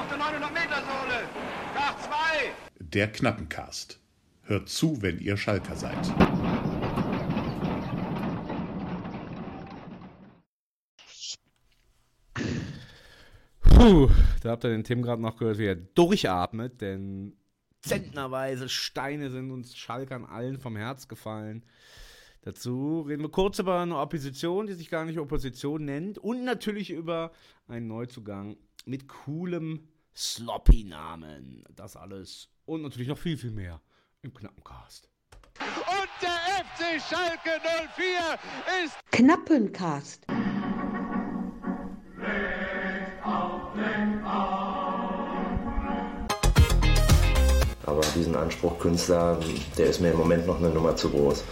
auf der 900-Meter-Sohle. Nach zwei. Der Knappencast. Hört zu, wenn ihr Schalker seid. Puh, da habt ihr den Tim gerade noch gehört, wie er durchatmet, denn zentnerweise Steine sind uns Schalkern allen vom Herz gefallen. Dazu reden wir kurz über eine Opposition, die sich gar nicht Opposition nennt und natürlich über einen Neuzugang mit coolem Sloppy-Namen. Das alles und natürlich noch viel, viel mehr im Knappencast. Und der FC Schalke 04 ist Knappencast. Aber diesen Anspruch Künstler, der ist mir im Moment noch eine Nummer zu groß.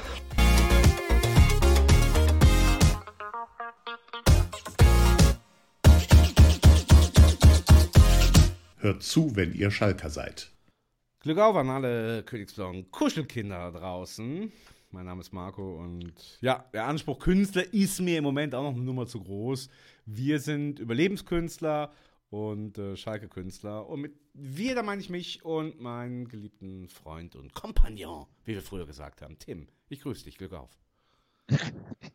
Hört zu, wenn ihr Schalker seid. Glück auf an alle Königsblauen Kuschelkinder da draußen. Mein Name ist Marco und ja, der Anspruch Künstler ist mir im Moment auch noch eine Nummer zu groß. Wir sind Überlebenskünstler und äh, Schalke-Künstler. Und mit wir, da meine ich mich und meinen geliebten Freund und Kompagnon, wie wir früher gesagt haben. Tim, ich grüße dich. Glück auf.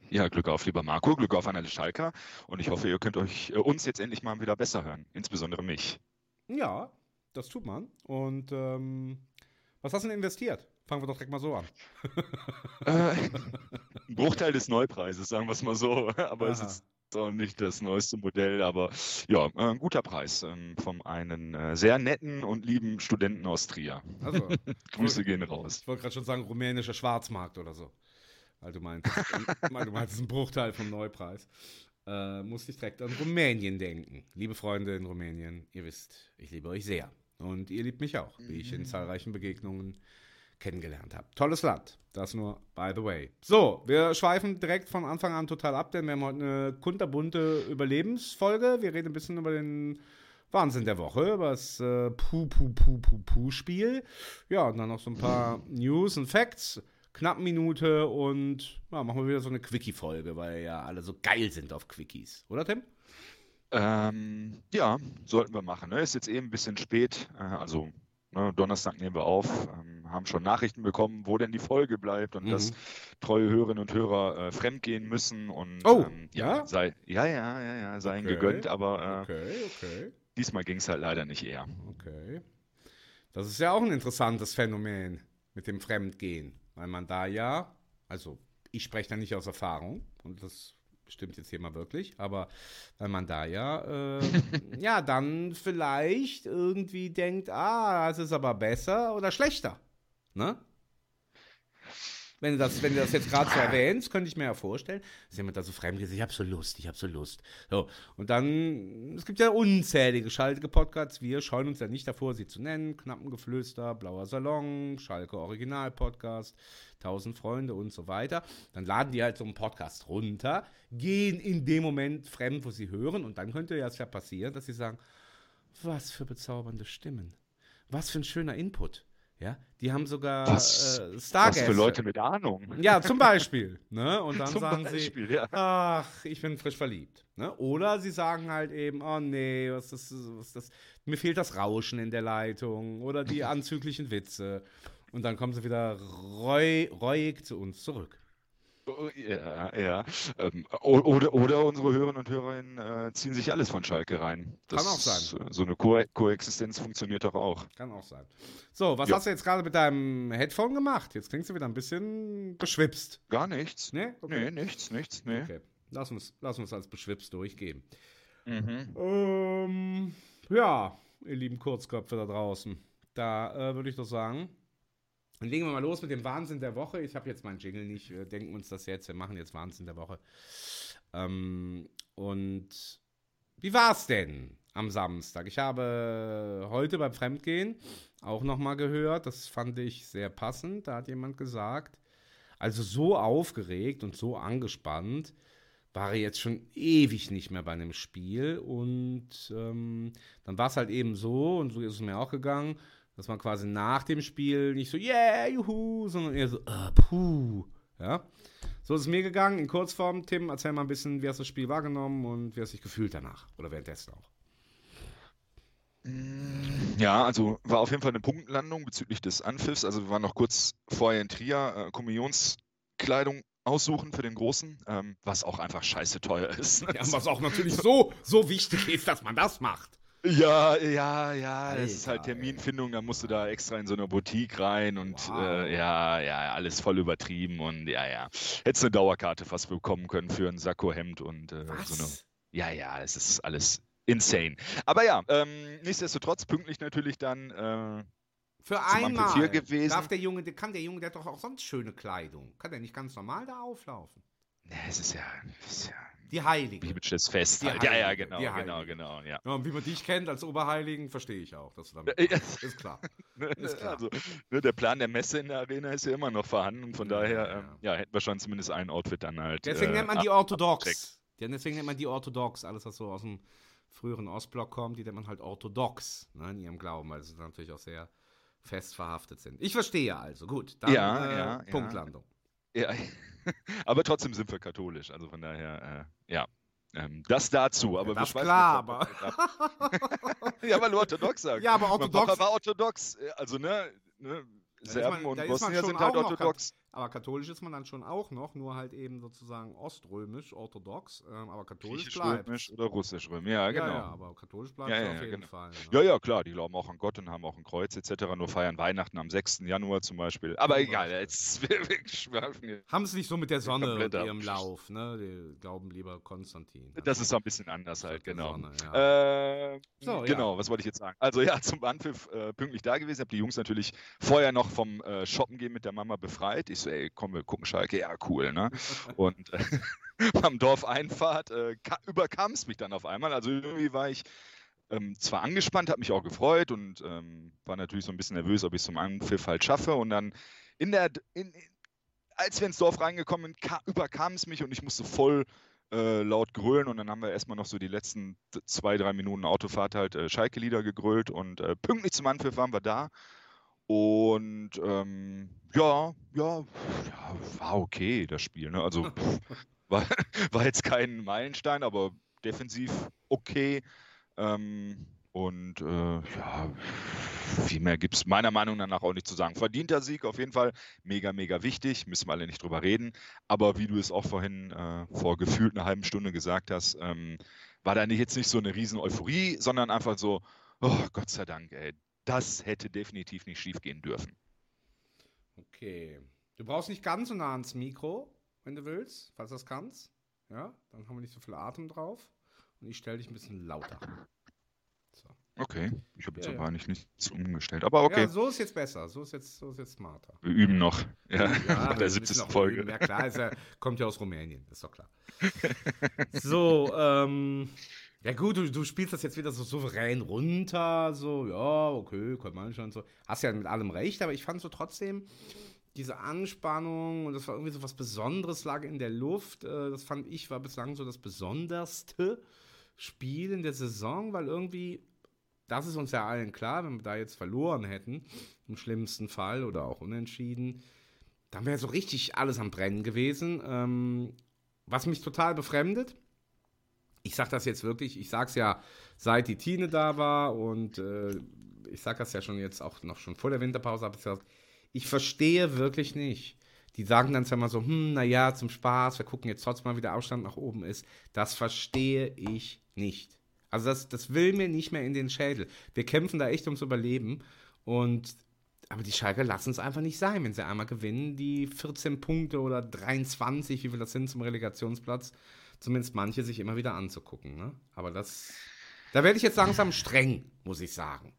Ja, Glück auf, lieber Marco, Glück auf an alle Schalker. Und ich hoffe, ihr könnt euch äh, uns jetzt endlich mal wieder besser hören, insbesondere mich. Ja, das tut man. Und ähm, was hast du denn investiert? Fangen wir doch direkt mal so an. Äh, ein Bruchteil des Neupreises, sagen wir es mal so. Aber es Aha. ist auch nicht das neueste Modell. Aber ja, äh, ein guter Preis ähm, von einem äh, sehr netten und lieben Studenten aus Trier. Also, Grüße gehen raus. ich wollte gerade schon sagen, rumänischer Schwarzmarkt oder so. Weil du meinst, weil du meinst, es ist ein Bruchteil vom Neupreis. Äh, musste ich direkt an Rumänien denken. Liebe Freunde in Rumänien, ihr wisst, ich liebe euch sehr. Und ihr liebt mich auch, wie ich in zahlreichen Begegnungen kennengelernt habe. Tolles Land. Das nur by the way. So, wir schweifen direkt von Anfang an total ab, denn wir haben heute eine kunterbunte Überlebensfolge. Wir reden ein bisschen über den Wahnsinn der Woche, über das äh, Puh, Puh, Puh, Puh, Puh-Spiel. Ja, und dann noch so ein paar News und Facts. Knapp Minute und ja, machen wir wieder so eine Quickie-Folge, weil ja alle so geil sind auf Quickies. Oder, Tim? Ähm, ja, sollten wir machen. Ne? Ist jetzt eben ein bisschen spät. Äh, also ne, Donnerstag nehmen wir auf. Ähm, haben schon Nachrichten bekommen, wo denn die Folge bleibt und Mhm. dass treue Hörerinnen und Hörer äh, fremdgehen müssen. Und Oh, ähm, ja? sei, ja, ja, ja, ja, sei ihnen Okay. gegönnt, aber äh, Okay, okay. diesmal ging es halt leider nicht eher. Okay. Das ist ja auch ein interessantes Phänomen mit dem Fremdgehen, weil man da ja, also ich spreche da nicht aus Erfahrung und das stimmt jetzt hier mal wirklich, aber weil man da ja, äh, ja, dann vielleicht irgendwie denkt, ah, es ist aber besser oder schlechter, ne? Wenn du das, wenn du das jetzt gerade so erwähnst, könnte ich mir ja vorstellen, dass jemand da so fremd geht, ich habe so Lust, ich habe so Lust. So, und dann, es gibt ja unzählige schaltige Podcasts, wir scheuen uns ja nicht davor, sie zu nennen, Knappengeflüster, Blauer Salon, Schalke Original Podcast, Tausend Freunde und so weiter. Dann laden die halt so einen Podcast runter, gehen in dem Moment fremd, wo sie hören und dann könnte ja es ja passieren, dass sie sagen, was für bezaubernde Stimmen, was für ein schöner Input. Ja, die haben sogar Was- äh, Was Stargäste. für Leute mit Ahnung. Ja, zum Beispiel. Ne? Und dann Zum sagen Beispiel, sie, ja. ach, ich bin frisch verliebt. Ne? Oder sie sagen halt eben, oh nee, was ist, was das? Mir fehlt das Rauschen in der Leitung oder die anzüglichen Witze. Und dann kommen sie wieder reu, reuig zu uns zurück. Oh, Ja, ja. Ähm, oder, oder unsere Hörerinnen und Hörer äh, ziehen sich alles von Schalke rein. Das, Kann auch sein. äh, So eine Ko Koexistenz funktioniert doch auch. Kann auch sein. So, was Ja. hast du jetzt gerade mit deinem Headphone gemacht? Jetzt klingst du wieder ein bisschen beschwipst. Gar nichts. Ne? Okay. Nee, nichts, nichts, nee. Okay. Lass uns, lass uns als beschwipst durchgehen. Mhm. Ähm, ja, ihr lieben Kurzköpfe da draußen. Da äh, würde ich doch sagen, dann legen wir mal los mit dem Wahnsinn der Woche. Ich habe jetzt meinen Jingle nicht, wir denken uns das jetzt, wir machen jetzt Wahnsinn der Woche. Ähm, und wie war es denn am Samstag? Ich habe heute beim Fremdgehen auch nochmal gehört, das fand ich sehr passend. Da hat jemand gesagt, also so aufgeregt und so angespannt, war er jetzt schon ewig nicht mehr bei einem Spiel. Und ähm, dann war es halt eben so, und so ist es mir auch gegangen, dass man quasi nach dem Spiel nicht so, yeah, juhu, sondern eher so, äh, puh. Ja. So ist es mir gegangen. In Kurzform, Tim, erzähl mal ein bisschen, wie hast du das Spiel wahrgenommen und wie hast du dich gefühlt danach? Oder währenddessen auch. Mm, Ja, also war auf jeden Fall eine Punktlandung bezüglich des Anpfiffs. Also wir waren noch kurz vorher in Trier, äh, Kommunionskleidung aussuchen für den Großen, ähm, was auch einfach scheiße teuer ist. Ja, was auch natürlich so, so wichtig ist, dass man das macht. Ja, ja, ja, das ist halt. Terminfindung, da musst du da extra in so eine Boutique rein und Wow. äh, ja, ja, alles voll übertrieben und ja, ja. Hättest eine Dauerkarte fast bekommen können für ein Sakko-Hemd und äh, so eine. Ja, ja, es ist alles insane. Aber ja, ähm, nichtsdestotrotz pünktlich natürlich dann. Äh, Für einmal gewesen. darf der Junge, kann der Junge, der hat doch auch sonst schöne Kleidung. Kann der nicht ganz normal da auflaufen? ja, es ist ja, es ist ja Die Heilige. biblisches Fest. Die halt. Ja, ja, Heilige, genau, genau, genau, ja. Ja, und wie man dich kennt als Oberheiligen, verstehe ich auch, dass du damit Ja, ja. Ist klar. Ist klar. Also, ne, der Plan der Messe in der Arena ist ja immer noch vorhanden von Ja, daher, ja, ähm, ja, hätten wir schon zumindest ein Outfit dann halt. Deswegen äh, nennt man die orthodox. Ja, deswegen nennt man die orthodox. Alles, was so aus dem früheren Ostblock kommt, die nennt man halt orthodox ne, in ihrem Glauben, weil sie natürlich auch sehr fest verhaftet sind. Ich verstehe also. Gut, dann Ja, äh, ja, ja. Punktlandung. Ja, aber trotzdem sind wir katholisch, also von daher, äh, ja. Ähm, das dazu, aber wir das schweifen klar, aber. ab. ja, weil du orthodox sagst. Ja, aber Mein orthodox- Papa war orthodox, äh, also ne, ne Serben man- und Bosnier sind halt orthodox. Aber katholisch ist man dann schon auch noch, nur halt eben sozusagen oströmisch, orthodox, ähm, aber katholisch bleibt. Griechisch-römisch oder russisch-römisch, ja, genau. Ja, ja, aber katholisch bleibt Ja, ja, auf jeden genau. Fall. Ne? Ja, ja, klar, die glauben auch an Gott und haben auch ein Kreuz etc., nur feiern Weihnachten am 6. Januar zum Beispiel. Aber egal, jetzt. Haben es nicht so mit der Sonne und ihrem Lauf, ne? Die glauben lieber Konstantin. Das ist so ein bisschen anders halt, genau. Sonne. Äh, So, genau, was wollte ich jetzt sagen? Also ja, zum Anpfiff äh, pünktlich da gewesen. Habe die Jungs natürlich vorher noch vom äh, Shoppen gehen mit der Mama befreit. Ich so, ey, komm, wir gucken Schalke. Ja, cool, ne? Und äh, am Dorfeinfahrt äh, ka- überkam es mich dann auf einmal. Also irgendwie war ich ähm, zwar angespannt, habe mich auch gefreut und ähm, war natürlich so ein bisschen nervös, ob ich es zum Anpfiff halt schaffe. Und dann in der, in, als wir ins Dorf reingekommen sind, ka- überkam es mich und ich musste voll äh, laut grölen und dann haben wir erstmal noch so die letzten zwei, drei Minuten Autofahrt halt äh, Schalke-Lieder gegrölt und äh, pünktlich zum Anpfiff waren wir da. Und ähm, ja, ja, ja, war okay, das Spiel. Ne? Also pff, war, war jetzt kein Meilenstein, aber defensiv okay. Ähm, und äh, ja, viel mehr gibt es meiner Meinung nach auch nicht zu sagen. Verdienter Sieg auf jeden Fall, mega, mega wichtig, müssen wir alle nicht drüber reden. Aber wie du es auch vorhin äh, vor gefühlt einer halben Stunde gesagt hast, ähm, war da nicht, jetzt nicht so eine riesen Euphorie, sondern einfach so, oh Gott sei Dank, ey, das hätte definitiv nicht schief gehen dürfen. Okay. Du brauchst nicht ganz so nah ans Mikro, wenn du willst, falls du das kannst. Ja, dann haben wir nicht so viel Atem drauf. Und ich stelle dich ein bisschen lauter. So. Okay, ich habe jetzt Ja, ja. aber nicht nichts umgestellt. Aber okay, Ja, so ist jetzt besser. So ist jetzt, so ist jetzt smarter. wir üben noch. Ja, Ja, bei der müssen 70. noch Folge. üben. Ja, klar, ist ja, kommt ja aus Rumänien, ist doch klar. So, ähm. Ja, gut, du, du spielst das jetzt wieder so souverän runter, so, ja, okay, kann man schon so. Hast ja mit allem recht, aber ich fand so trotzdem diese Anspannung und das war irgendwie so was Besonderes, lag in der Luft. Äh, das fand ich war bislang so das besonderste Spiel in der Saison, weil irgendwie, das ist uns ja allen klar, wenn wir da jetzt verloren hätten, im schlimmsten Fall oder auch unentschieden, dann wäre so richtig alles am Brennen gewesen. Ähm, was mich total befremdet, ich sage das jetzt wirklich, ich sage es ja, seit die Tine da war und äh, ich sage das ja schon jetzt auch noch schon vor der Winterpause, habe ich gesagt, ich verstehe wirklich nicht. Die sagen dann zwar mal so, hm, naja, zum Spaß, wir gucken jetzt trotzdem mal, wie der Aufstand nach oben ist. Das verstehe ich nicht. Also das, das will mir nicht mehr in den Schädel. Wir kämpfen da echt ums Überleben und aber die Schalke lassen es einfach nicht sein, wenn sie einmal gewinnen, die 14 Punkte oder 23, wie viel das sind zum Relegationsplatz, zumindest manche sich immer wieder anzugucken. Ne? Aber das, da werde ich jetzt langsam streng, muss ich sagen.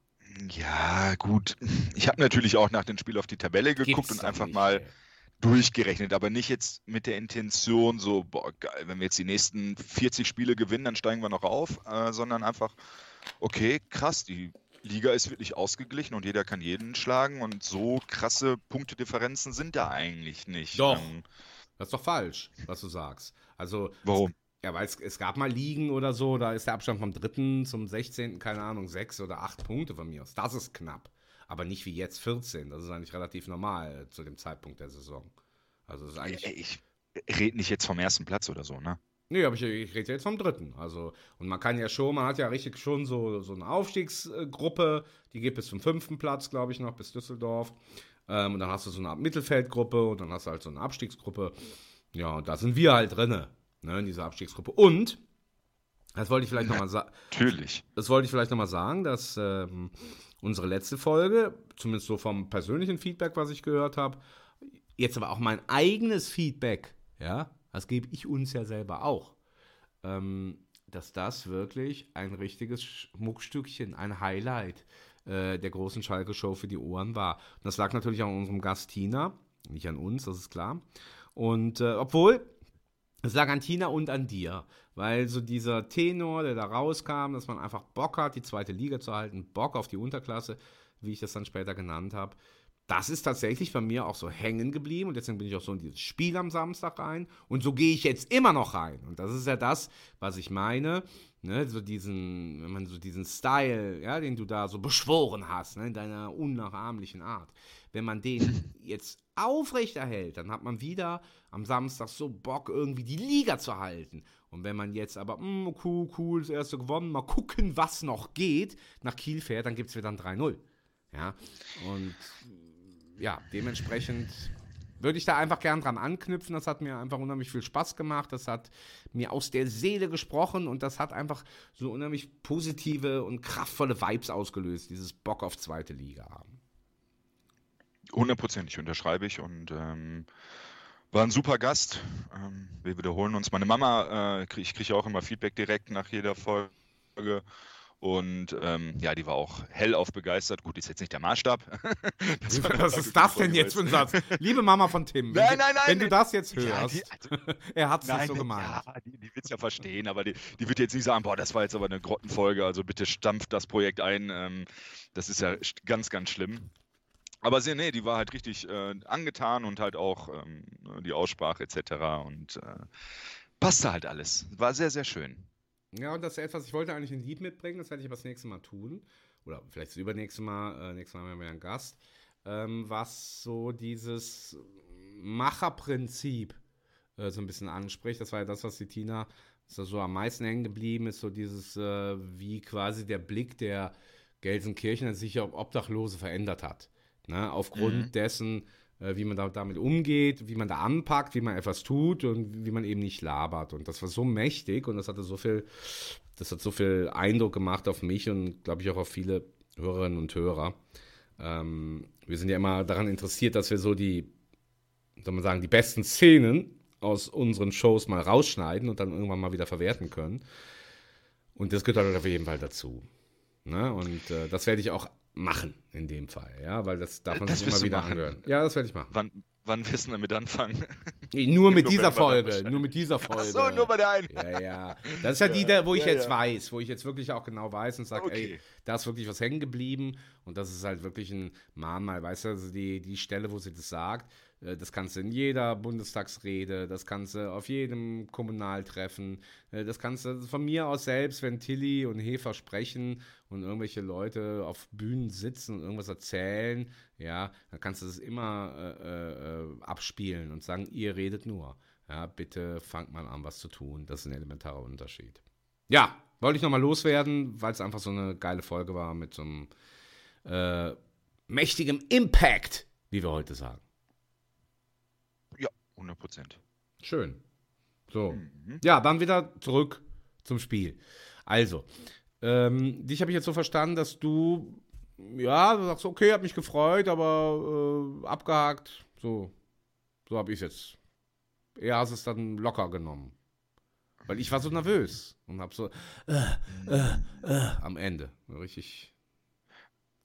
Ja, gut. Ich habe natürlich auch nach dem Spiel auf die Tabelle geguckt Gibt's und einfach nicht, mal durchgerechnet, aber nicht jetzt mit der Intention, so, boah, geil, wenn wir jetzt die nächsten 40 Spiele gewinnen, dann steigen wir noch auf, äh, sondern einfach, okay, krass, die Liga ist wirklich ausgeglichen und jeder kann jeden schlagen und so krasse Punktedifferenzen sind da eigentlich nicht. Doch. Ähm, Das ist doch falsch, was du sagst. Also, warum? ja, weil es, es gab mal Ligen oder so, da ist der Abstand vom 3. zum 16., keine Ahnung, 6 oder 8 Punkte von mir aus. Das ist knapp. Aber nicht wie jetzt 14. Das ist eigentlich relativ normal äh, zu dem Zeitpunkt der Saison. Also, es ist eigentlich. Ey, Ich rede nicht jetzt vom ersten Platz oder so, ne? Nee, aber ich, ich rede jetzt vom dritten. Also, und man kann ja schon, man hat ja richtig schon so, so eine Aufstiegsgruppe, die geht bis zum fünften Platz, glaube ich, noch, bis Düsseldorf. Ähm, und dann hast du so eine Mittelfeldgruppe und dann hast du halt so eine Abstiegsgruppe. Ja, und da sind wir halt drinne, ne, in dieser Abstiegsgruppe. Und, das wollte ich vielleicht nochmal sagen. Natürlich. Das wollte ich vielleicht nochmal sagen, dass ähm, unsere letzte Folge, zumindest so vom persönlichen Feedback, was ich gehört habe, jetzt aber auch mein eigenes Feedback, ja, das gebe ich uns ja selber auch, ähm, dass das wirklich ein richtiges Schmuckstückchen, ein Highlight äh, der großen Schalke-Show für die Ohren war. Und das lag natürlich an unserem Gast Tina, nicht an uns, das ist klar. Und äh, obwohl, es lag an Tina und an dir, weil so dieser Tenor, der da rauskam, dass man einfach Bock hat, die zweite Liga zu halten, Bock auf die Unterklasse, wie ich das dann später genannt habe, das ist tatsächlich bei mir auch so hängen geblieben und deswegen bin ich auch so in dieses Spiel am Samstag rein und so gehe ich jetzt immer noch rein und das ist ja das, was ich meine, ne, so diesen, wenn man so diesen Style, ja, den du da so beschworen hast, ne, in deiner unnachahmlichen Art, wenn man den jetzt aufrechterhält, dann hat man wieder am Samstag so Bock irgendwie die Liga zu halten und wenn man jetzt aber, mh, hm, cool, cool, das erste gewonnen, mal gucken, was noch geht, nach Kiel fährt, dann gibt es wieder ein 3-0. Ja, und ja, dementsprechend würde ich da einfach gern dran anknüpfen. Das hat mir einfach unheimlich viel Spaß gemacht. Das hat mir aus der Seele gesprochen und das hat einfach so unheimlich positive und kraftvolle Vibes ausgelöst, dieses Bock auf zweite Liga haben. Hundertprozentig unterschreibe ich und ähm, war ein super Gast. Ähm, wir wiederholen uns. Meine Mama, äh, krieg, ich kriege auch immer Feedback direkt nach jeder Folge. Und ähm, ja, die war auch hellauf begeistert. Gut, ist jetzt nicht der Maßstab. Was ist das denn jetzt für ein Satz? Liebe Mama von Tim, nein, wenn, nein, nein, wenn du das jetzt hörst, ja, die, also, er hat es nicht so gemeint. Ja, die, die wird es ja verstehen, aber die, die, wird jetzt nicht sagen, boah, das war jetzt aber eine Grottenfolge, also bitte stampft das Projekt ein. Ähm, das ist ja ganz, ganz schlimm. Aber sie, nee, die war halt richtig äh, angetan und halt auch ähm, die Aussprache etc. Und äh, passte halt alles. War sehr, sehr schön. Ja, und das ist etwas, ich wollte eigentlich ein Lied mitbringen, das werde ich aber das nächste Mal tun. Oder vielleicht das übernächste Mal, äh, nächstes Mal haben wir einen Gast. Ähm, was so dieses Macherprinzip äh, so ein bisschen anspricht. Das war ja das, was die Tina so, am meisten hängen geblieben ist, so dieses, äh, wie quasi der Blick der Gelsenkirchen sich auf Obdachlose verändert hat. Ne? Aufgrund mhm. dessen, wie man da, damit umgeht, wie man da anpackt, wie man etwas tut und wie man eben nicht labert. Und das war so mächtig und das hatte so viel, das hat so viel Eindruck gemacht auf mich und glaube ich auch auf viele Hörerinnen und Hörer. Ähm, wir sind ja immer daran interessiert, dass wir so die, soll man sagen, die besten Szenen aus unseren Shows mal rausschneiden und dann irgendwann mal wieder verwerten können. Und das gehört halt auf jeden Fall dazu. Ne? Und äh, das werde ich auch machen in dem Fall, ja, weil das darf man das sich immer wieder machen. angehören. Ja, das werde ich machen. Wann, wann wirst du damit anfangen? Nur mit dieser Folge, nur mit dieser Folge. Ach so, nur bei der einen. Ja, ja. Das ist ja, die, der, wo ich ja, jetzt ja. weiß, wo ich jetzt wirklich auch genau weiß und sage, okay. ey, da ist wirklich was hängen geblieben und das ist halt wirklich ein Mahnmal, weißt du, also die, die Stelle, wo sie das sagt, das kannst du in jeder Bundestagsrede, das kannst du auf jedem Kommunaltreffen, äh, das kannst du von mir aus selbst, wenn Tilly und Hefer sprechen und irgendwelche Leute auf Bühnen sitzen und irgendwas erzählen, ja, dann kannst du das immer äh, äh, abspielen und sagen, ihr redet nur. Ja, bitte fangt mal an, was zu tun. Das ist ein elementarer Unterschied. Ja, wollte ich nochmal loswerden, weil es einfach so eine geile Folge war mit so einem äh, mächtigen Impact, wie wir heute sagen. 100 Prozent. Schön. So. Mhm. Ja, dann wieder zurück zum Spiel. Also, ähm, dich habe ich jetzt so verstanden, dass du, ja, du sagst, okay, hab mich gefreut, aber äh, abgehakt. So, so habe ich es jetzt. Eher hast es dann locker genommen. Weil ich war so nervös und habe so äh, äh, äh, am Ende richtig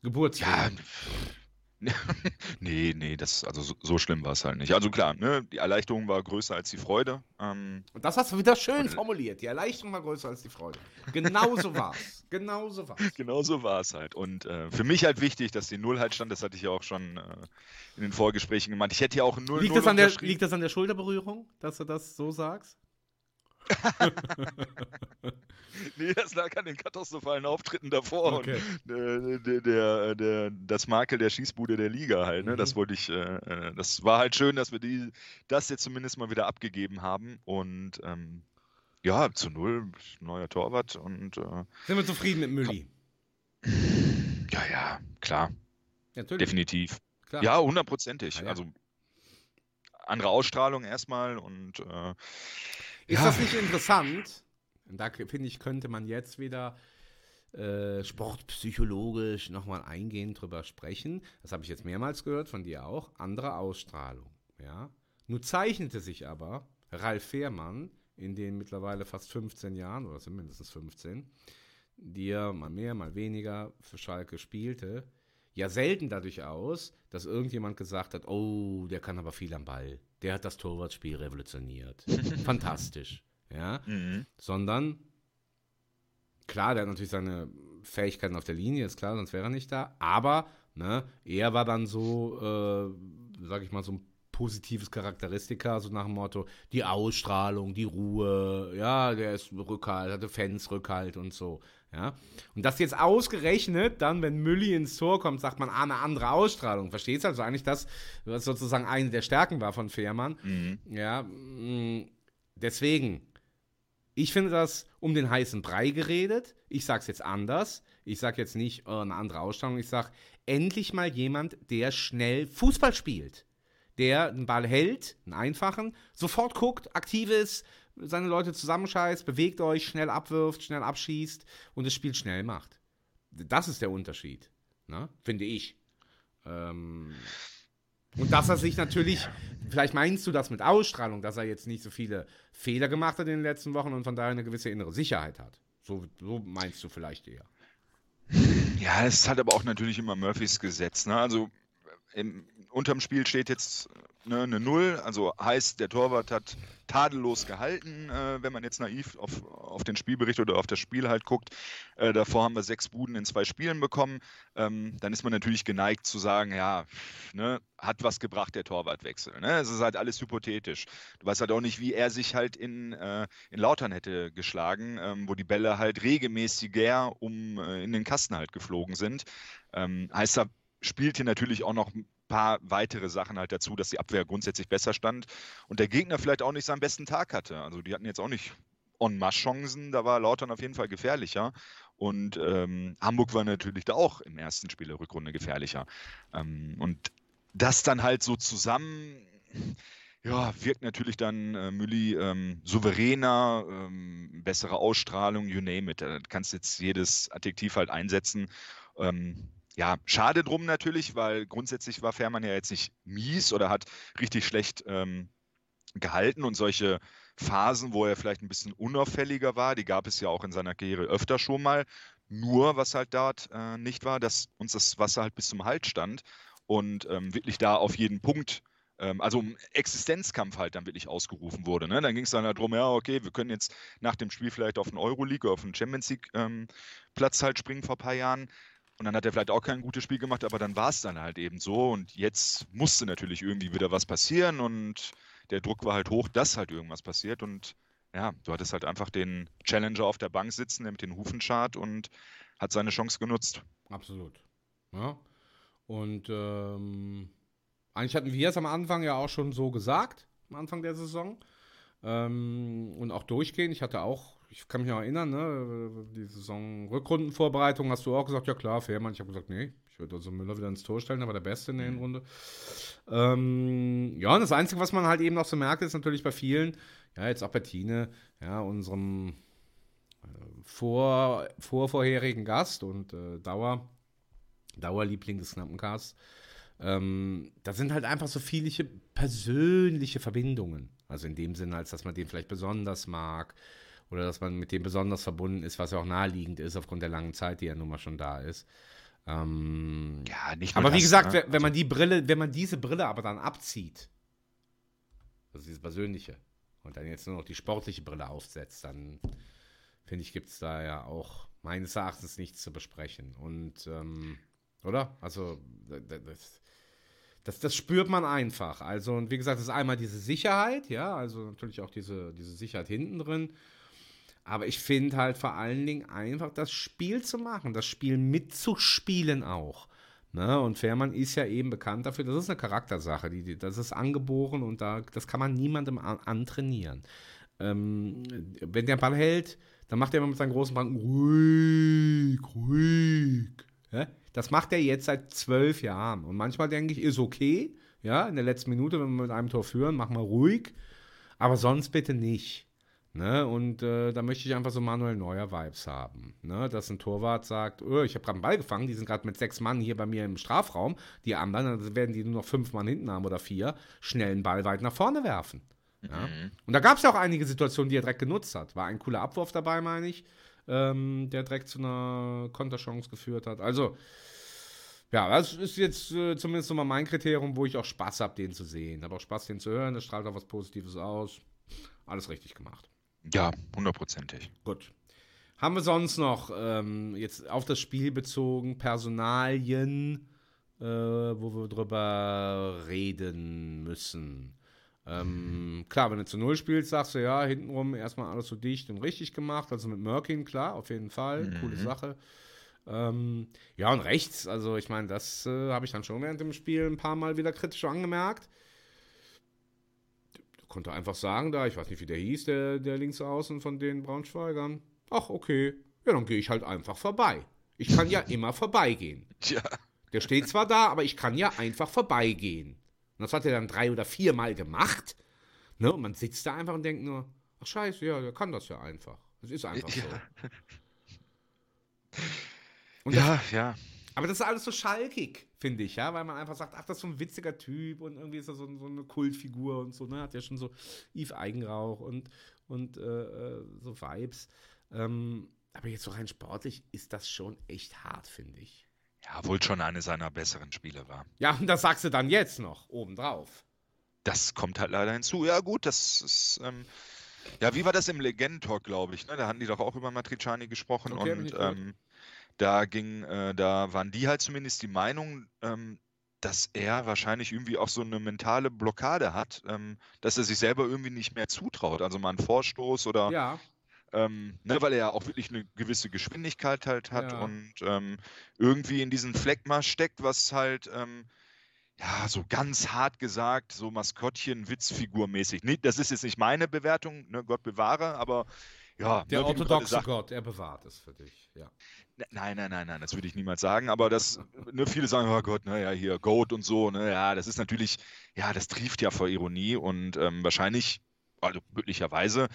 Geburtstag. Ja, nee, nee, das, also so, so schlimm war es halt nicht. Also klar, ne, die Erleichterung war größer als die Freude. Ähm, und das hast du wieder schön formuliert. Die Erleichterung war größer als die Freude. Genauso war es. Genauso war es. Genauso war es halt. Und äh, für mich halt wichtig, dass die Null halt stand. Das hatte ich ja auch schon äh, in den Vorgesprächen gemeint. Ich hätte ja auch Null. Liegt, das an der, liegt das an der Schulterberührung, dass du das so sagst? nee, das lag an den katastrophalen Auftritten davor. Okay. Und, der, der, der, das Makel der Schießbude der Liga halt. Ne? Mhm. Das wollte ich, äh, äh, das war halt schön, dass wir die, das jetzt zumindest mal wieder abgegeben haben. Und ähm, Ja, zu null, neuer Torwart und. Äh, Sind wir zufrieden mit Mülli? Ja, ja, klar. Natürlich. Definitiv. Klar. Ja, hundertprozentig. Ja, ja. Also andere Ausstrahlung erstmal und äh, Ist ja, das nicht interessant? Und da finde ich, könnte man jetzt wieder äh, sportpsychologisch nochmal eingehend drüber sprechen. Das habe ich jetzt mehrmals gehört, von dir auch. Andere Ausstrahlung. Ja? Nun zeichnete sich aber Ralf Fehrmann in den mittlerweile fast 15 Jahren, oder es sind mindestens 15, die er mal mehr, mal weniger für Schalke spielte, ja selten dadurch aus, dass irgendjemand gesagt hat, oh, der kann aber viel am Ball. Der hat das Torwartspiel revolutioniert. Fantastisch. Ja, mhm. sondern klar, der hat natürlich seine Fähigkeiten auf der Linie, ist klar, sonst wäre er nicht da. Aber ne, er war dann so, äh, sag ich mal, so ein positives Charakteristika, so nach dem Motto, die Ausstrahlung, die Ruhe, ja, der ist Rückhalt, hatte Fans Rückhalt und so, ja. Und das jetzt ausgerechnet, dann, wenn Mülli ins Tor kommt, sagt man, ah, eine andere Ausstrahlung. Verstehst du also eigentlich das, was sozusagen eine der Stärken war von Fehrmann? Mhm. Ja, mh, deswegen, ich finde das um den heißen Brei geredet. Ich sage es jetzt anders. Ich sage jetzt nicht äh, eine andere Ausstrahlung. Ich sage, endlich mal jemand, der schnell Fußball spielt. Der einen Ball hält, einen einfachen, sofort guckt, aktiv ist, seine Leute zusammenscheißt, bewegt euch, schnell abwirft, schnell abschießt und das Spiel schnell macht. Das ist der Unterschied, ne? finde ich. Ähm, und dass er sich natürlich, vielleicht meinst du das mit Ausstrahlung, dass er jetzt nicht so viele Fehler gemacht hat in den letzten Wochen und von daher eine gewisse innere Sicherheit hat. So, so meinst du vielleicht eher. Ja, es ist halt aber auch natürlich immer Murphys Gesetz. Ne? Also im, unterm Spiel steht jetzt ne, eine Null, also heißt, der Torwart hat tadellos gehalten, äh, wenn man jetzt naiv auf, auf den Spielbericht oder auf das Spiel halt guckt. Äh, davor haben wir sechs Buden in zwei Spielen bekommen. Ähm, dann ist man natürlich geneigt zu sagen, ja, ne, hat was gebracht, der Torwartwechsel. Ne? Es ist halt alles hypothetisch. Du weißt halt auch nicht, wie er sich halt in, äh, in Lautern hätte geschlagen, ähm, wo die Bälle halt regelmäßiger um äh, in den Kasten halt geflogen sind. Ähm, heißt, da spielt hier natürlich auch noch paar weitere Sachen halt dazu, dass die Abwehr grundsätzlich besser stand und der Gegner vielleicht auch nicht seinen besten Tag hatte. Also die hatten jetzt auch nicht en masse Chancen, da war Lautern auf jeden Fall gefährlicher. Und ähm, Hamburg war natürlich da auch im ersten Spiel der Rückrunde gefährlicher. Ähm, und das dann halt so zusammen, ja, wirkt natürlich dann äh, Mülli ähm, souveräner, ähm, bessere Ausstrahlung, you name it. Da kannst jetzt jedes Adjektiv halt einsetzen. Ähm, ja, schade drum natürlich, weil grundsätzlich war Fährmann ja jetzt nicht mies oder hat richtig schlecht ähm, gehalten und solche Phasen, wo er vielleicht ein bisschen unauffälliger war, die gab es ja auch in seiner Karriere öfter schon mal. Nur, was halt dort äh, nicht war, dass uns das Wasser halt bis zum Hals stand und ähm, wirklich da auf jeden Punkt, ähm, also ein Existenzkampf halt dann wirklich ausgerufen wurde. Ne? Dann ging es dann halt darum, ja, okay, wir können jetzt nach dem Spiel vielleicht auf einen Euroleague oder auf einen Champions League ähm, Platz halt springen vor ein paar Jahren. Und dann hat er vielleicht auch kein gutes Spiel gemacht, aber dann war es dann halt eben so. Und jetzt musste natürlich irgendwie wieder was passieren und der Druck war halt hoch, dass halt irgendwas passiert. Und ja, du hattest halt einfach den Challenger auf der Bank sitzen, der mit den Hufen schart und hat seine Chance genutzt. Absolut. Ja. Und ähm, eigentlich hatten wir es am Anfang ja auch schon so gesagt, am Anfang der Saison. Ähm, und auch durchgehend. Ich hatte auch, ich kann mich noch erinnern, ne, die Saison Rückrundenvorbereitung hast du auch gesagt, ja klar, Fährmann. Ich habe gesagt, nee, ich würde also Müller wieder ins Tor stellen, aber der Beste in der Hinrunde. Ähm, ja, und das Einzige, was man halt eben noch so merkt, ist natürlich bei vielen, ja, jetzt auch bei Tine, ja, unserem äh, vor, vor vorherigen Gast und äh, Dauer, Dauerliebling des Knappencasts, ähm, da sind halt einfach so viele persönliche Verbindungen. Also in dem Sinne, als dass man den vielleicht besonders mag oder dass man mit dem besonders verbunden ist, was ja auch naheliegend ist aufgrund der langen Zeit, die ja nun mal schon da ist. Ähm, Ja, nicht aber wie das, gesagt, ne? wenn, man die Brille, wenn man diese Brille aber dann abzieht, also diese persönliche, und dann jetzt nur noch die sportliche Brille aufsetzt, dann finde ich, gibt es da ja auch meines Erachtens nichts zu besprechen. Und, ähm, oder? Also, da- da- das, das, das spürt man einfach. Also, und wie gesagt, das ist einmal diese Sicherheit, ja, also natürlich auch diese, diese Sicherheit hinten drin. Aber ich finde halt vor allen Dingen einfach das Spiel zu machen, das Spiel mitzuspielen auch. Ne? Und Fährmann ist ja eben bekannt dafür, das ist eine Charaktersache, die, die, das ist angeboren und da, das kann man niemandem an, antrainieren. ähm, wenn der Ball hält, dann macht er immer mit seinen großen Banken ruhig, ruhig. Ja? Das macht er jetzt seit zwölf Jahren. Und manchmal denke ich, ist okay, ja, in der letzten Minute, wenn wir mit einem Tor führen, machen wir ruhig. Aber sonst bitte nicht. Ne? Und äh, da möchte ich einfach so Manuel Neuer Vibes haben. Ne? Dass ein Torwart sagt, oh, ich habe gerade einen Ball gefangen, die sind gerade mit sechs Mann hier bei mir im Strafraum. Die anderen, dann werden die nur noch fünf Mann hinten haben oder vier, schnell einen Ball weit nach vorne werfen. Ja? Mhm. Und da gab es ja auch einige Situationen, die er direkt genutzt hat. War ein cooler Abwurf dabei, meine ich, ähm, der direkt zu einer Konterchance geführt hat. Also, ja, das ist jetzt äh, zumindest nochmal mein Kriterium, wo ich auch Spaß habe, den zu sehen. Habe auch Spaß, den zu hören. Das strahlt auch was Positives aus. Alles richtig gemacht. Ja, hundertprozentig. Gut. Haben wir sonst noch ähm, jetzt auf das Spiel bezogen Personalien, äh, wo wir drüber reden müssen? Ähm, klar, wenn du zu Null spielst, sagst du ja, hintenrum erstmal alles so dicht und richtig gemacht. Also mit Merkin, klar, auf jeden Fall. Mhm. Coole Sache. Ähm, ja, und rechts, also ich meine, das äh, habe ich dann schon während dem Spiel ein paar Mal wieder kritisch angemerkt. Konnte einfach sagen, da, ich weiß nicht, wie der hieß, der, der Linksaußen von den Braunschweigern. Ach, okay. Ja, dann gehe ich halt einfach vorbei. Ich kann ja immer vorbeigehen. Ja. Der steht zwar da, aber ich kann ja einfach vorbeigehen. Und das hat er dann drei oder vier Mal gemacht. Ne? Und man sitzt da einfach und denkt nur, ach scheiße, ja, der kann das ja einfach. Das ist einfach so. Und ja, das, ja. Aber das ist alles so schalkig, finde ich, ja, weil man einfach sagt, ach, das ist so ein witziger Typ und irgendwie ist er so, so eine Kultfigur und so, ne, hat ja schon so Yves Eigenrauch und, und äh, äh, so Vibes. Ähm, aber jetzt so rein sportlich ist das schon echt hart, finde ich. Ja, wohl schon eine seiner besseren Spiele war. Ja, und das sagst du dann jetzt noch, obendrauf. Das kommt halt leider hinzu. Ja, gut, das ist. Ähm, ja, wie war das im Legendentalk, glaube ich? Ne? Da hatten die doch auch über Matriciani gesprochen okay, und ähm, da ging, äh, da waren die halt zumindest die Meinung, ähm, dass er wahrscheinlich irgendwie auch so eine mentale Blockade hat, ähm, dass er sich selber irgendwie nicht mehr zutraut. Also mal einen Vorstoß oder ja. Ähm, ne, weil er ja auch wirklich eine gewisse Geschwindigkeit halt hat ja. und ähm, irgendwie in diesen Fleckma steckt, was halt, ähm, ja, so ganz hart gesagt, so Maskottchen-Witzfigur-mäßig. Nee, das ist jetzt nicht meine Bewertung, ne, Gott bewahre, aber ja. Der ne, orthodoxe Gott, er bewahrt es für dich, ja. Ne, nein, nein, nein, nein, das würde ich niemals sagen, aber das, ne, viele sagen, oh Gott, naja, hier, Goat und so, ne, ja, das ist natürlich, ja, das trieft ja vor Ironie und ähm, wahrscheinlich, also möglicherweise,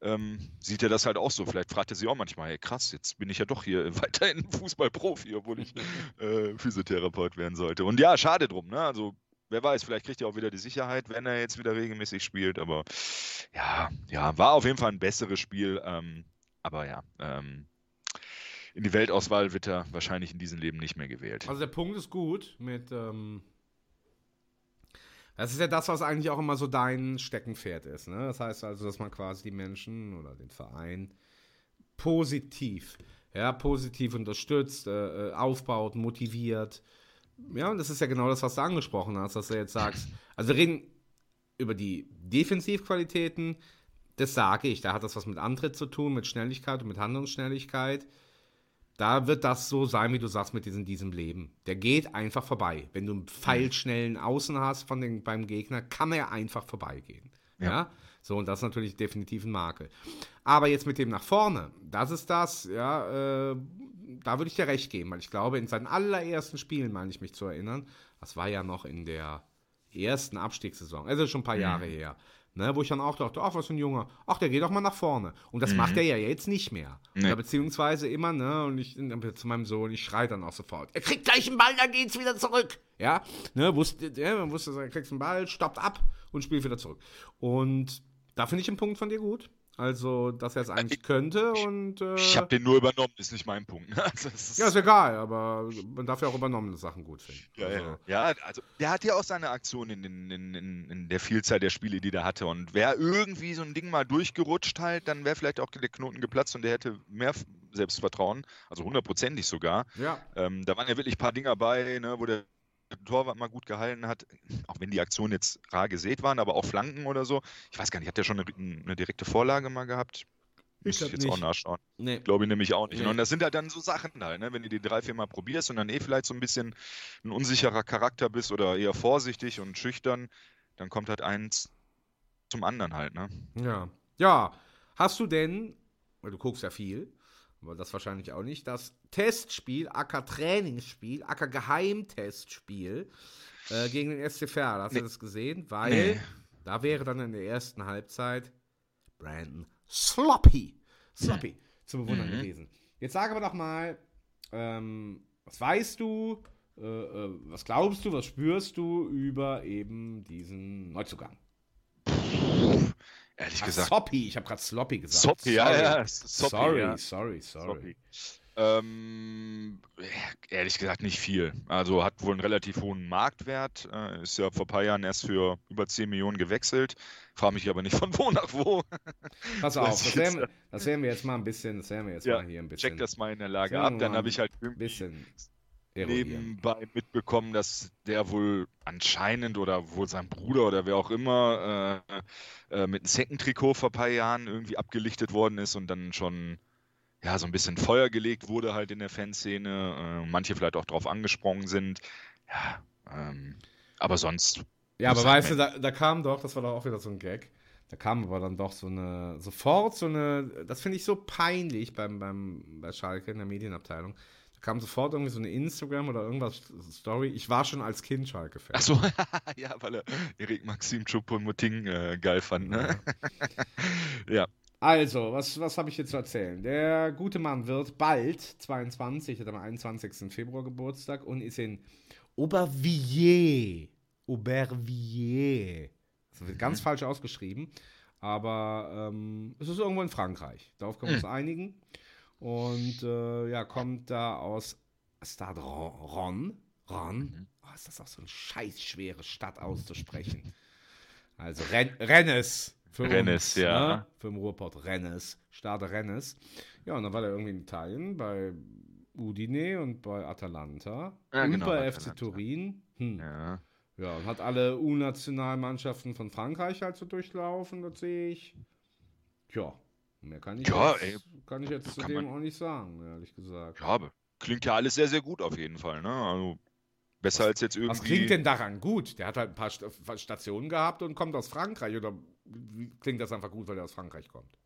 ähm, sieht er das halt auch so. Vielleicht fragt er sich auch manchmal, hey krass, jetzt bin ich ja doch hier weiterhin Fußballprofi, obwohl ich äh, Physiotherapeut werden sollte. Und ja, schade drum, ne? Also wer weiß, vielleicht kriegt er auch wieder die Sicherheit, wenn er jetzt wieder regelmäßig spielt. Aber ja, ja, war auf jeden Fall ein besseres Spiel. Ähm, aber ja, ähm, in die Weltauswahl wird er wahrscheinlich in diesem Leben nicht mehr gewählt. Also der Punkt ist gut mit ähm, das ist ja das, was eigentlich auch immer so dein Steckenpferd ist. Ne? Das heißt also, dass man quasi die Menschen oder den Verein positiv, ja, positiv unterstützt, äh, äh, aufbaut, motiviert. Ja, und das ist ja genau das, was du angesprochen hast, dass du jetzt sagst. Also wir reden über die Defensivqualitäten, das sage ich. Da hat das was mit Antritt zu tun, mit Schnelligkeit und mit Handlungsschnelligkeit da wird das so sein, wie du sagst, mit diesem, diesem Leben. Der geht einfach vorbei. Wenn du einen pfeilschnellen Außen hast von den, beim Gegner, kann er einfach vorbeigehen. Ja. ja. So, und das ist natürlich definitiv ein Makel. Aber jetzt mit dem nach vorne, das ist das, ja, äh, da würde ich dir recht geben, weil ich glaube, in seinen allerersten Spielen, meine ich mich zu erinnern, das war ja noch in der ersten Abstiegssaison, also schon ein paar mhm. Jahre her, Ne, wo ich dann auch dachte, ach, was für ein Junge, ach, der geht doch mal nach vorne. Und das mhm. macht er ja jetzt nicht mehr. Nee. Oder beziehungsweise immer, ne, und ich zu meinem Sohn, ich schreie dann auch sofort, er kriegt gleich einen Ball, dann geht's wieder zurück. Ja, ne, wusste, ja, man wusste, er kriegt einen Ball, stoppt ab und spielt wieder zurück. Und da finde ich einen Punkt von dir gut. Also, dass er es eigentlich könnte und. Äh, ich habe den nur übernommen, ist nicht mein Punkt. also, ist ja, ist egal, aber man darf ja auch übernommene Sachen gut finden. Ja, also. ja. ja also der hat ja auch seine Aktion in, in, in, in, der Vielzahl der Spiele, die der hatte. Und wäre irgendwie so ein Ding mal durchgerutscht halt, dann wäre vielleicht auch der Knoten geplatzt und der hätte mehr Selbstvertrauen, also hundertprozentig sogar. Ja. Ähm, da waren ja wirklich ein paar Dinger bei, ne, wo der Torwart mal gut gehalten hat, auch wenn die Aktionen jetzt rar gesät waren, aber auch Flanken oder so. Ich weiß gar nicht, hat der schon eine, eine direkte Vorlage mal gehabt? Muss ich jetzt nicht. auch nachschauen. Nee. Glaube ich nämlich auch nicht. Nee. Und das sind halt dann so Sachen halt, ne? wenn du die drei, vier Mal probierst und dann eh vielleicht so ein bisschen ein unsicherer Charakter bist oder eher vorsichtig und schüchtern, dann kommt halt eins zum anderen halt, ne? Ja. Ja, hast du denn, weil du guckst ja viel, aber das wahrscheinlich auch nicht, das Testspiel, Acker Trainingsspiel, Acker Geheimtestspiel äh, gegen den SC Verl. Hast Nee. du das gesehen? Weil Nee. da wäre dann in der ersten Halbzeit Brandon Sloppy, Sloppy zu bewundern Mhm. gewesen. Jetzt sag aber doch mal, ähm, was weißt du, äh, äh, was glaubst du, was spürst du über eben diesen Neuzugang? Ehrlich Ach, gesagt. Sloppy, ich habe gerade Sloppy gesagt. Soppy, ja, Sorry. ja. Soppy, sorry, ja. sorry, sorry. Soppy. Ähm, ehrlich gesagt nicht viel. Also hat wohl einen relativ hohen Marktwert. Äh, ist ja vor ein paar Jahren erst für über 10 Millionen gewechselt. Frage mich aber nicht von wo nach wo. Pass Das auf, ist das werden, das werden wir jetzt mal ein bisschen, das werden wir jetzt Ja, mal hier ein bisschen, Check das mal in der Lage ab. Dann habe ich halt ein irgendwie bisschen. Nebenbei mitbekommen, dass der wohl anscheinend oder wohl sein Bruder oder wer auch immer äh, äh, mit einem Second-Trikot vor ein paar Jahren irgendwie abgelichtet worden ist und dann schon ja so ein bisschen Feuer gelegt wurde halt in der Fanszene. Äh, manche vielleicht auch drauf angesprungen sind. Ja, ähm, aber sonst Ja, aber weißt du, da, da kam doch, das war doch auch wieder so ein Gag, da kam aber dann doch so eine, sofort so eine, das finde ich so peinlich beim, beim, bei Schalke in der Medienabteilung. Da kam sofort irgendwie so eine Instagram oder irgendwas Story. Ich war schon als Kind Schalke-Fan. Ach so, ja, weil er Erik Maxim Choupo-Moting äh, geil fand, ne? ja. Also, was, was habe ich hier zu erzählen? Der gute Mann wird bald 22, hat am 21. Februar Geburtstag und ist in Aubervilliers. Aubervilliers. Das wird ganz falsch ausgeschrieben, aber ähm, es ist irgendwo in Frankreich. Darauf können wir uns einigen. Und äh, ja, kommt da aus Stade Ron. Ron. Oh, ist das auch so eine scheiß schwere Stadt auszusprechen. Also Ren Rennes. Für Rennes, ja. Ne? Für den Ruhrpott Rennes. Stade Rennes. Ja, und dann war er irgendwie in Italien bei Udine und bei Atalanta. Ja, und genau, bei Atalanta. FC Turin. Hm. ja. Ja, und hat alle U-Nationalmannschaften von Frankreich halt so durchlaufen, das sehe ich. Tja, mehr kann ich, Ja, jetzt, ey, kann ich jetzt zu dem man- auch nicht sagen, ehrlich gesagt. Ja, klingt ja alles sehr, sehr gut auf jeden Fall, ne? Also besser als jetzt irgendwie. Was klingt denn daran gut? Der hat halt ein paar Sta- Stationen gehabt und kommt aus Frankreich. Oder wie- klingt das einfach gut, weil er aus Frankreich kommt?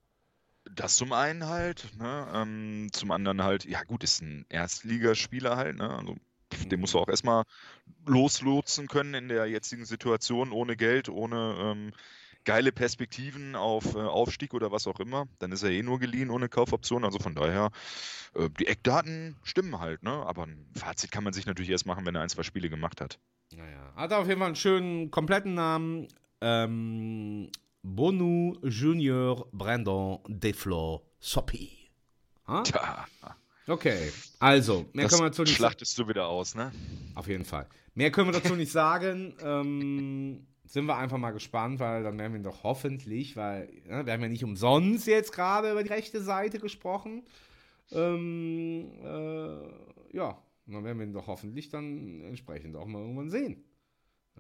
Das zum einen halt, ne? Ähm, zum anderen halt, ja gut, ist ein Erstligaspieler halt, ne? Also den musst du auch erstmal loslotsen können in der jetzigen Situation, ohne Geld, ohne ähm, geile Perspektiven auf äh, Aufstieg oder was auch immer. Dann ist er eh nur geliehen ohne Kaufoption. Also von daher, äh, die Eckdaten stimmen halt, ne? Aber ein Fazit kann man sich natürlich erst machen, wenn er ein, zwei Spiele gemacht hat. Naja, hat auf jeden Fall einen schönen, kompletten Namen. Ähm, Bonu Junior Brandon Deflor Soppy. Ha? Tja, Okay, also, mehr das können wir dazu nicht sagen. schlachtest du wieder aus, ne? Auf jeden Fall. Mehr können wir dazu nicht sagen. Ähm, sind wir einfach mal gespannt, weil dann werden wir ihn doch hoffentlich, weil ne, wir haben ja nicht umsonst jetzt gerade über die rechte Seite gesprochen. Ähm, äh, ja, dann werden wir ihn doch hoffentlich dann entsprechend auch mal irgendwann sehen.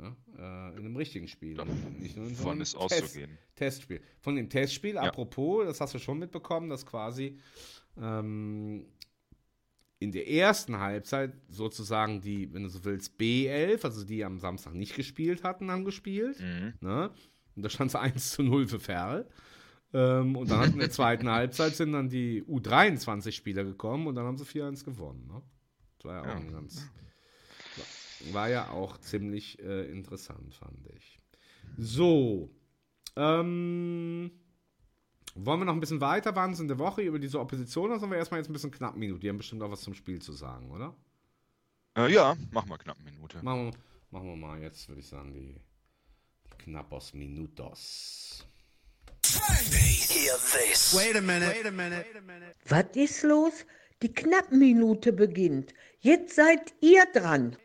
Ja, äh, in einem richtigen Spiel. Ja, nicht nur in so Von einem ist Test, auszugehen. Testspiel. Von dem Testspiel, Ja. apropos, das hast du schon mitbekommen, dass quasi ähm, in der ersten Halbzeit sozusagen die, wenn du so willst, B11, also die am Samstag nicht gespielt hatten, haben gespielt. Mhm. Ne? Und da stand es 1 zu 0 für Ferl. Ähm, und dann hat in der zweiten Halbzeit sind dann die U23-Spieler gekommen und dann haben sie 4-1 gewonnen. Ne? Das war ja auch Ja. ein ganz. War ja auch ziemlich äh, interessant, fand ich. So. Ähm, wollen wir noch ein bisschen weiter Wahnsinn der Woche über diese Opposition oder sollen wir erstmal jetzt ein bisschen knapp Minute? Die haben bestimmt auch was zum Spiel zu sagen, oder? Äh, ja, mach mal knapp Minute. Machen wir, machen wir mal jetzt, würde ich sagen, die, die Knappos Minutos. Was ist los? Die Knappminute beginnt. Jetzt seid ihr dran.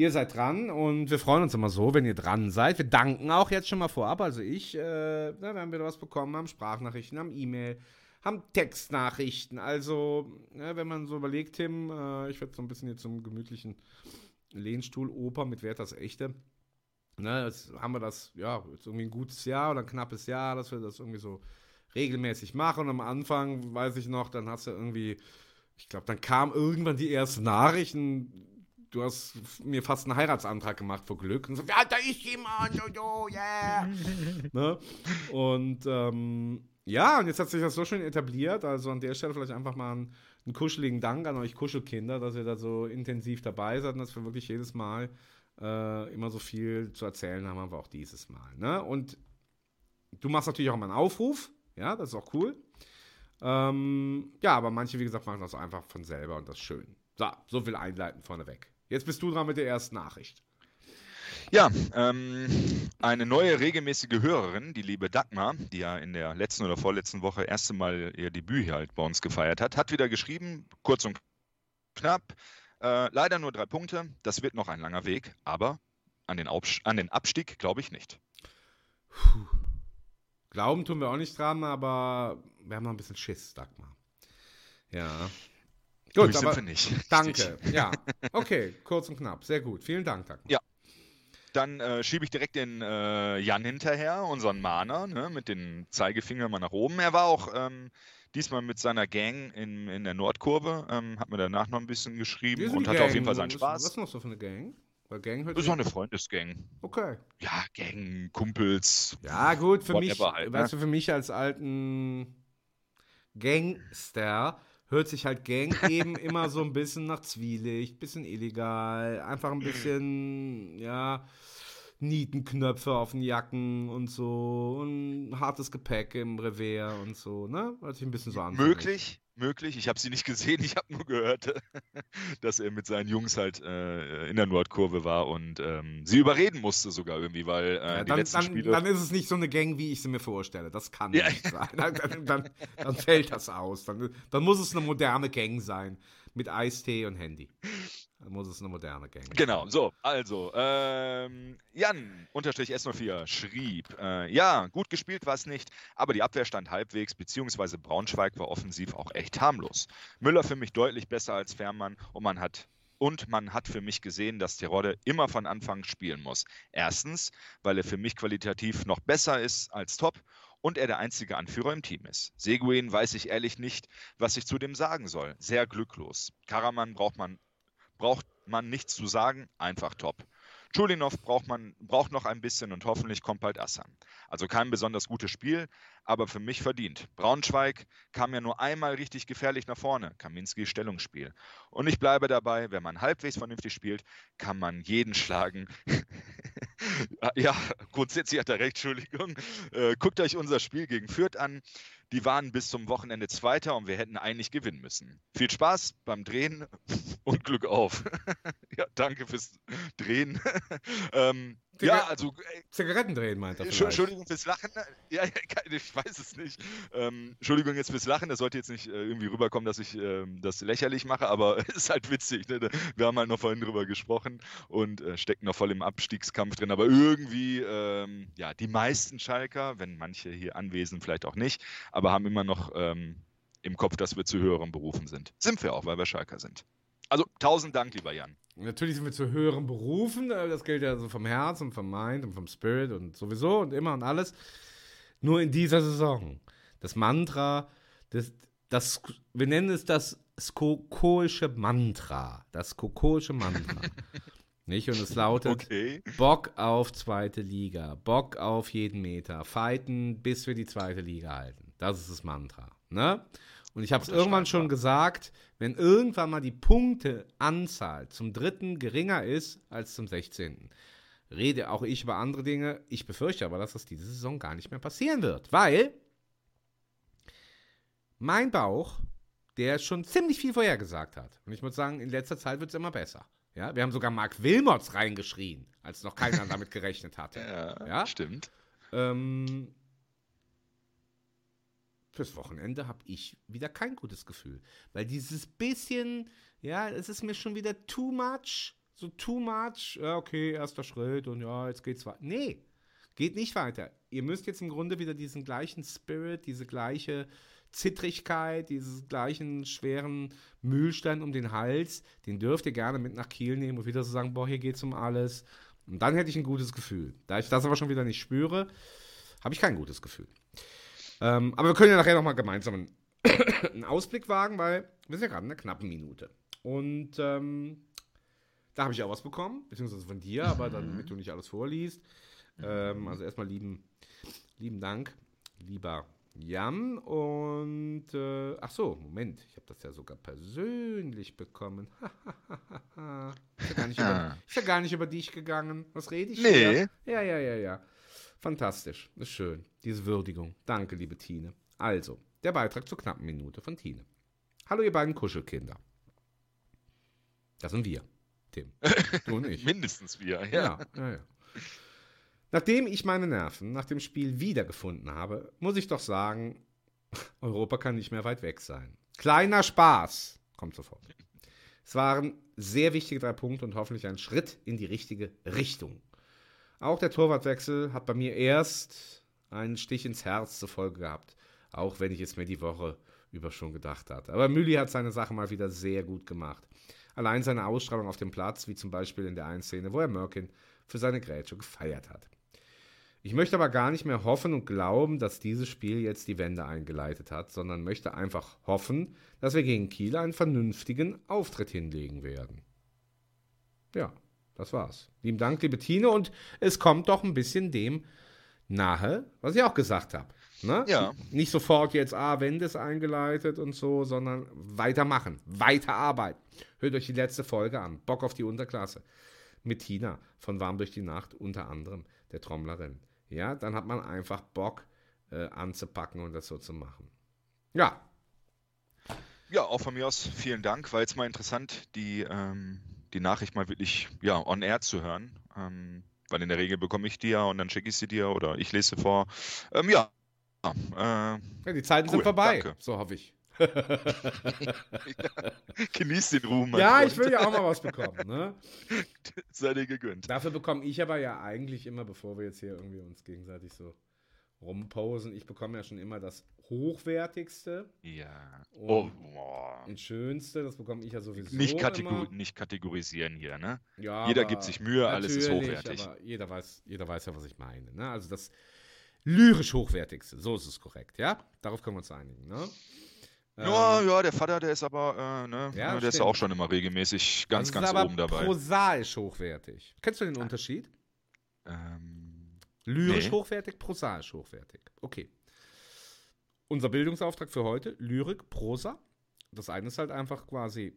Ihr seid dran und wir freuen uns immer so, wenn ihr dran seid. Wir danken auch jetzt schon mal vorab. Also ich, äh, na, wir wieder was bekommen, haben Sprachnachrichten, haben E-Mail, haben Textnachrichten. Also, ja, wenn man so überlegt, Tim, äh, ich werde so ein bisschen jetzt zum gemütlichen Lehnstuhl Oper mit Werthers Echte. Ne, jetzt haben wir das, ja, jetzt irgendwie ein gutes Jahr oder ein knappes Jahr, dass wir das irgendwie so regelmäßig machen. Und am Anfang, weiß ich noch, dann hast du irgendwie, ich glaube, dann kam irgendwann die ersten Nachrichten, du hast mir fast einen Heiratsantrag gemacht vor Glück. Und so, ja, da ist jemand, und so, yeah. ne? Und ähm, ja, und jetzt hat sich das so schön etabliert. Also an der Stelle vielleicht einfach mal einen, einen kuscheligen Dank an euch Kuschelkinder, dass ihr da so intensiv dabei seid und dass wir wirklich jedes Mal äh, immer so viel zu erzählen haben, aber auch dieses Mal. Ne? Und du machst natürlich auch mal einen Aufruf. Ja, das ist auch cool. Ähm, ja, aber manche, wie gesagt, machen das einfach von selber und das ist schön. So, so viel einleiten vorneweg. Jetzt bist du dran mit der ersten Nachricht. Ja, ähm, eine neue regelmäßige Hörerin, die liebe Dagmar, die ja in der letzten oder vorletzten Woche erste Mal ihr Debüt hier halt bei uns gefeiert hat, hat wieder geschrieben, kurz und knapp, äh, leider nur drei Punkte, das wird noch ein langer Weg, aber an den, Aufs an den Abstieg glaube ich nicht. Puh. Glauben tun wir auch nicht dran, aber wir haben noch ein bisschen Schiss, Dagmar. Ja. Gut, aber sind wir nicht. Danke. Ja. Okay, kurz und knapp. Sehr gut. Vielen Dank, Dagmar. Ja. Dann äh, schiebe ich direkt den äh, Jan hinterher, unseren Mahner, ne, mit dem Zeigefinger mal nach oben. Er war auch ähm, diesmal mit seiner Gang in, in der Nordkurve, ähm, hat mir danach noch ein bisschen geschrieben und hatte auf jeden Fall seinen Spaß. Was ist noch so für eine Gang? Weil Gang das ist auch eine Freundesgang. Okay. Ja, Gang, Kumpels. Ja, gut, für mich, halt, ne? weißt du, für mich als alten Gangster hört sich halt Gang eben immer so ein bisschen nach Zwielicht, bisschen illegal, einfach ein bisschen, ja, Nietenknöpfe auf den Jacken und so und hartes Gepäck im Revier und so, ne? Hört sich ein bisschen so an. Möglich, möglich. Ich habe sie nicht gesehen, ich habe nur gehört, dass er mit seinen Jungs halt äh, in der Nordkurve war und ähm, sie überreden musste sogar irgendwie, weil äh, ja, die letzten dann, Spiele... Dann ist es nicht so eine Gang, wie ich sie mir vorstelle. Das kann ja. nicht sein. Dann, dann, dann, fällt das aus. Dann, dann muss es eine moderne Gang sein mit Eistee und Handy. Dann muss es eine moderne Gang sein. Genau, so, also, ähm, Jan, unterstrich S04, schrieb, äh, ja, gut gespielt war es nicht, aber die Abwehr stand halbwegs, beziehungsweise Braunschweig war offensiv auch echt harmlos. Müller für mich deutlich besser als Fährmann und man hat und man hat für mich gesehen, dass Terodde immer von Anfang spielen muss. Erstens, weil er für mich qualitativ noch besser ist als Top und er der einzige Anführer im Team ist. Seguin weiß ich ehrlich nicht, was ich zu dem sagen soll. Sehr glücklos. Karaman braucht man, braucht man nichts zu sagen, einfach top. Chulinov braucht man braucht noch ein bisschen und hoffentlich kommt bald Assan. Also kein besonders gutes Spiel, aber für mich verdient. Braunschweig kam ja nur einmal richtig gefährlich nach vorne, Kaminski Stellungsspiel. Und ich bleibe dabei, wenn man halbwegs vernünftig spielt, kann man jeden schlagen. ja, grundsätzlich hat er recht, Entschuldigung. Äh, guckt euch unser Spiel gegen Fürth an. Die waren bis zum Wochenende Zweiter und wir hätten eigentlich gewinnen müssen. Viel Spaß beim Drehen und Glück auf. ja, danke fürs Drehen. ähm, ja, also. Äh, Zigaretten drehen, meint er. Vielleicht. Entschuldigung fürs Lachen. Ja, ich weiß es nicht. Ähm, Entschuldigung jetzt fürs Lachen. Das sollte jetzt nicht äh, irgendwie rüberkommen, dass ich ähm, das lächerlich mache, aber es ist halt witzig. Ne? Wir haben halt noch vorhin drüber gesprochen und äh, stecken noch voll im Abstiegskampf drin. Aber irgendwie, ähm, ja, die meisten Schalker, wenn manche hier anwesend vielleicht auch nicht, aber haben immer noch ähm, im Kopf, dass wir zu höheren Berufen sind. Sind wir auch, weil wir Schalker sind. Also tausend Dank, lieber Jan. Natürlich sind wir zu höheren Berufen, äh, das gilt ja so vom Herz und vom Mind und vom Spirit und sowieso und immer und alles. Nur in dieser Saison. Das Mantra, das, das, wir nennen es das skokoische Mantra. Das skokoische Mantra. Nicht? Und es lautet okay. Bock auf zweite Liga, Bock auf jeden Meter, fighten, bis wir die zweite Liga halten. Das ist das Mantra. Ne? Und ich habe es irgendwann schon gesagt, wenn irgendwann mal die Punkteanzahl zum dritten geringer ist als zum 16. Rede auch ich über andere Dinge. Ich befürchte aber, dass das diese Saison gar nicht mehr passieren wird, weil mein Bauch, der schon ziemlich viel vorhergesagt hat. Und ich muss sagen, in letzter Zeit wird es immer besser. Ja, wir haben sogar Mark Wilmots reingeschrien, als noch keiner damit gerechnet hatte. Ja, ja? stimmt. Ähm, fürs Wochenende habe ich wieder kein gutes Gefühl. Weil dieses bisschen, ja, es ist mir schon wieder too much. So too much. Ja, okay, erster Schritt und ja, jetzt geht's weiter. Nee, geht nicht weiter. Ihr müsst jetzt im Grunde wieder diesen gleichen Spirit, diese gleiche Zittrigkeit, diesen gleichen schweren Mühlstein um den Hals, den dürft ihr gerne mit nach Kiel nehmen und wieder so sagen, boah, hier geht's um alles. Und dann hätte ich ein gutes Gefühl. Da ich das aber schon wieder nicht spüre, habe ich kein gutes Gefühl. Ähm, aber wir können ja nachher nochmal gemeinsam einen, einen, Ausblick wagen, weil wir sind ja gerade in einer knappen Minute. Und ähm, Da habe ich auch was bekommen, beziehungsweise von dir, aber dann, damit du nicht alles vorliest. Ähm, also erstmal lieben, lieben Dank, lieber Jan. Und äh, ach so, Moment, ich habe das ja sogar persönlich bekommen. ist, ja gar nicht über, ist ja gar nicht über dich gegangen. Was rede ich Nee. hier? Ja, ja, ja, ja. Fantastisch. Ist schön. Diese Würdigung. Danke, liebe Tine. Also, der Beitrag zur knappen Minute von Tine. Hallo, ihr beiden Kuschelkinder. Das sind wir, Tim. Du und ich. Mindestens wir, ja. Ja, ja, ja. Nachdem ich meine Nerven nach dem Spiel wiedergefunden habe, muss ich doch sagen, Europa kann nicht mehr weit weg sein. Kleiner Spaß kommt sofort. Es waren sehr wichtige drei Punkte und hoffentlich ein Schritt in die richtige Richtung. Auch der Torwartwechsel hat bei mir erst einen Stich ins Herz zur Folge gehabt, auch wenn ich es mir die Woche über schon gedacht hatte. Aber Mülli hat seine Sache mal wieder sehr gut gemacht. Allein seine Ausstrahlung auf dem Platz, wie zum Beispiel in der einen Szene, wo er Merkin für seine Grätsche gefeiert hat. Ich möchte aber gar nicht mehr hoffen und glauben, dass dieses Spiel jetzt die Wende eingeleitet hat, sondern möchte einfach hoffen, dass wir gegen Kiel einen vernünftigen Auftritt hinlegen werden. Ja, das war's. Lieben Dank, liebe Tine, und es kommt doch ein bisschen dem nahe, was ich auch gesagt habe. Ne? Ja. Nicht sofort jetzt, ah, Wende ist eingeleitet und so, sondern weitermachen, weiterarbeiten. Hört euch die letzte Folge an. Bock auf die Unterklasse. Mit Tina von Warm durch die Nacht, unter anderem der Trommlerin. Ja, dann hat man einfach Bock äh, anzupacken und das so zu machen. Ja, Ja, auch von mir aus vielen Dank. War jetzt mal interessant, die, ähm, die Nachricht mal wirklich ja, on air zu hören. Ähm, weil in der Regel bekomme ich die ja und dann schicke ich sie dir oder ich lese sie vor. Ähm, ja. Äh, ja, die Zeiten Cool, sind vorbei, danke. so hoffe ich. genieß den Ruhm. Ja, Freund. ich will ja auch mal was bekommen. Ne? Sei dir gegönnt. Dafür bekomme ich aber ja eigentlich immer, bevor wir jetzt hier irgendwie uns gegenseitig so rumposen, ich bekomme ja schon immer das Hochwertigste Ja. Und- Oh, boah. und Schönste, das bekomme ich ja sowieso Nicht, kategor immer. nicht kategorisieren hier, ne? Ja, Jeder gibt sich Mühe, alles ist hochwertig. Aber jeder weiß, jeder weiß ja, was ich meine. Ne? Also das lyrisch Hochwertigste, so ist es korrekt, ja? Darauf können wir uns einigen, ne? Ja, Ähm, ja, der Vater, der ist aber, äh, ne, Ja, der ist stimmt. auch schon immer regelmäßig ganz, das ganz ist oben dabei. prosaisch hochwertig. Kennst du den Unterschied? Ähm, Lyrisch Nee. hochwertig, prosaisch hochwertig. Okay. Unser Bildungsauftrag für heute, Lyrik, Prosa. Das eine ist halt einfach quasi